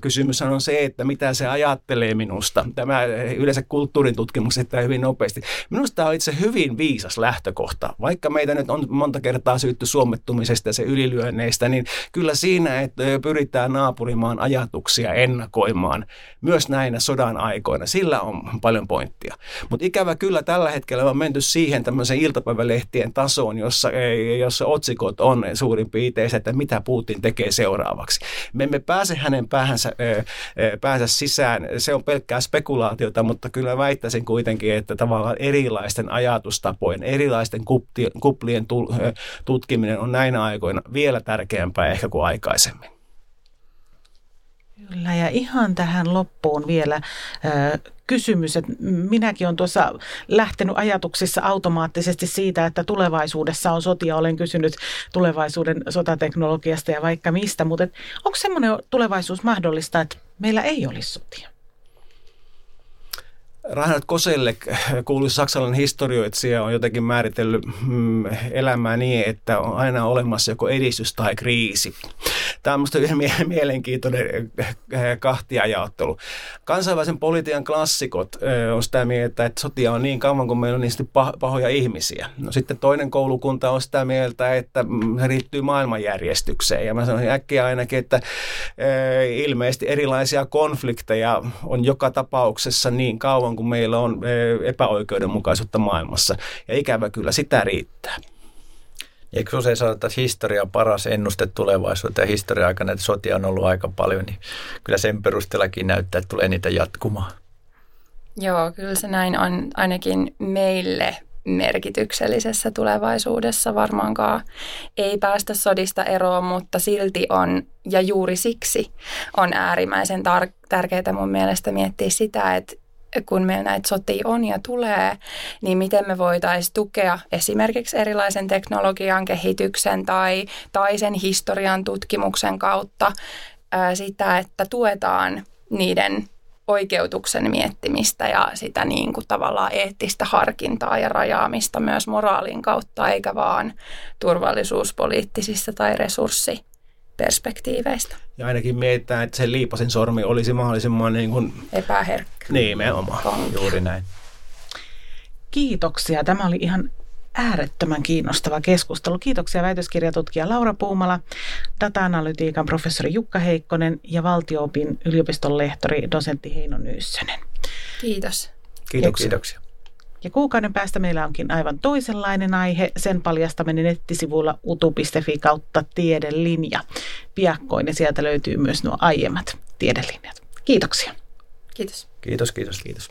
kysymys on se, että mitä se ajattelee minusta. Tämä yleensä kulttuurin tutkimukset hyvin nopeasti. Minusta tämä on itse hyvin viisas lähtökohta. Vaikka meitä nyt on monta kertaa syytty suomettumisesta ja se ylilyönneistä, niin kyllä siinä, että pyritään naapurimaan ajatuksia ennakoimaan myös näinä sodan aikoina, sillä on paljon pointtia. Mutta ikävä kyllä tällä hetkellä on menty siihen tämmöisen iltapäivälehtien tasoon, jossa, jossa otsikot on suurin piirtein, että mitä Putin tekee seuraavaksi. Me emme pääse hänen päähänsä, päänsä sisään, se on pelkkää spekulaatiota, mutta kyllä väittäisin kuitenkin, että tavallaan erilaisten ajatustapojen, erilaisten kuplien tutkiminen on näinä aikoina vielä tärkeämpää ehkä kuin aikaisemmin. Kyllä, ja ihan tähän loppuun vielä kysymys, että minäkin olen tuossa lähtenyt ajatuksissa automaattisesti siitä, että tulevaisuudessa on sotia. Olen kysynyt tulevaisuuden sotateknologiasta ja vaikka mistä, mutta onko semmoinen tulevaisuus mahdollista, että meillä ei olisi sotia? Reinhard Koselle kuuluisi saksalainen historioitsija on jotenkin määritellyt mm, elämää niin, että on aina olemassa joko edistys tai kriisi. Tämä on minusta yhden mielenkiintoinen kahtiajaottelu. Kansainvälisen politiikan klassikot on sitä mieltä, että sotia on niin kauan kuin meillä on niistä pahoja ihmisiä. No sitten toinen koulukunta on sitä mieltä, että mm, se riittyy maailmanjärjestykseen. Ja mä sanoisin äkkiä ainakin, että ilmeisesti erilaisia konflikteja on joka tapauksessa niin kauan kun meillä on eh, epäoikeudenmukaisuutta maailmassa. Ja ikävä kyllä sitä riittää. Eikö usein sanota, että historia on paras ennuste tulevaisuuteen ja historia aikana, että sotia on ollut aika paljon, niin kyllä sen perusteellakin näyttää, että tulee niitä jatkumaan. Joo, kyllä se näin on ainakin meille merkityksellisessä tulevaisuudessa varmaankaan ei päästä sodista eroon, mutta silti on, ja juuri siksi on äärimmäisen tar- tärkeää mun mielestä miettiä sitä, että kun meillä näitä sotia on ja tulee, niin miten me voitaisiin tukea esimerkiksi erilaisen teknologian kehityksen tai, tai sen historian tutkimuksen kautta ää, sitä, että tuetaan niiden oikeutuksen miettimistä ja sitä niin kuin tavallaan eettistä harkintaa ja rajaamista myös moraalin kautta, eikä vaan turvallisuuspoliittisista tai resurssi perspektiiveistä. Ja ainakin mietitään, että se liipasin sormi olisi mahdollisimman niin kuin... Epäherkkä. Nimenomaan, Kong. juuri näin. Kiitoksia. Tämä oli ihan äärettömän kiinnostava keskustelu. Kiitoksia väitöskirjatutkija Laura Puumala, data-analytiikan professori Jukka Heikkonen ja valtioopin yliopiston lehtori dosentti Heino Nyyssönen. Kiitos. Kiitoksia. Kiitoksia. Ja kuukauden päästä meillä onkin aivan toisenlainen aihe. Sen paljastaminen nettisivuilla utu.fi kautta tiedelinja. Piakkoin ja sieltä löytyy myös nuo aiemmat tiedelinjat. Kiitoksia. Kiitos. Kiitos, kiitos, kiitos.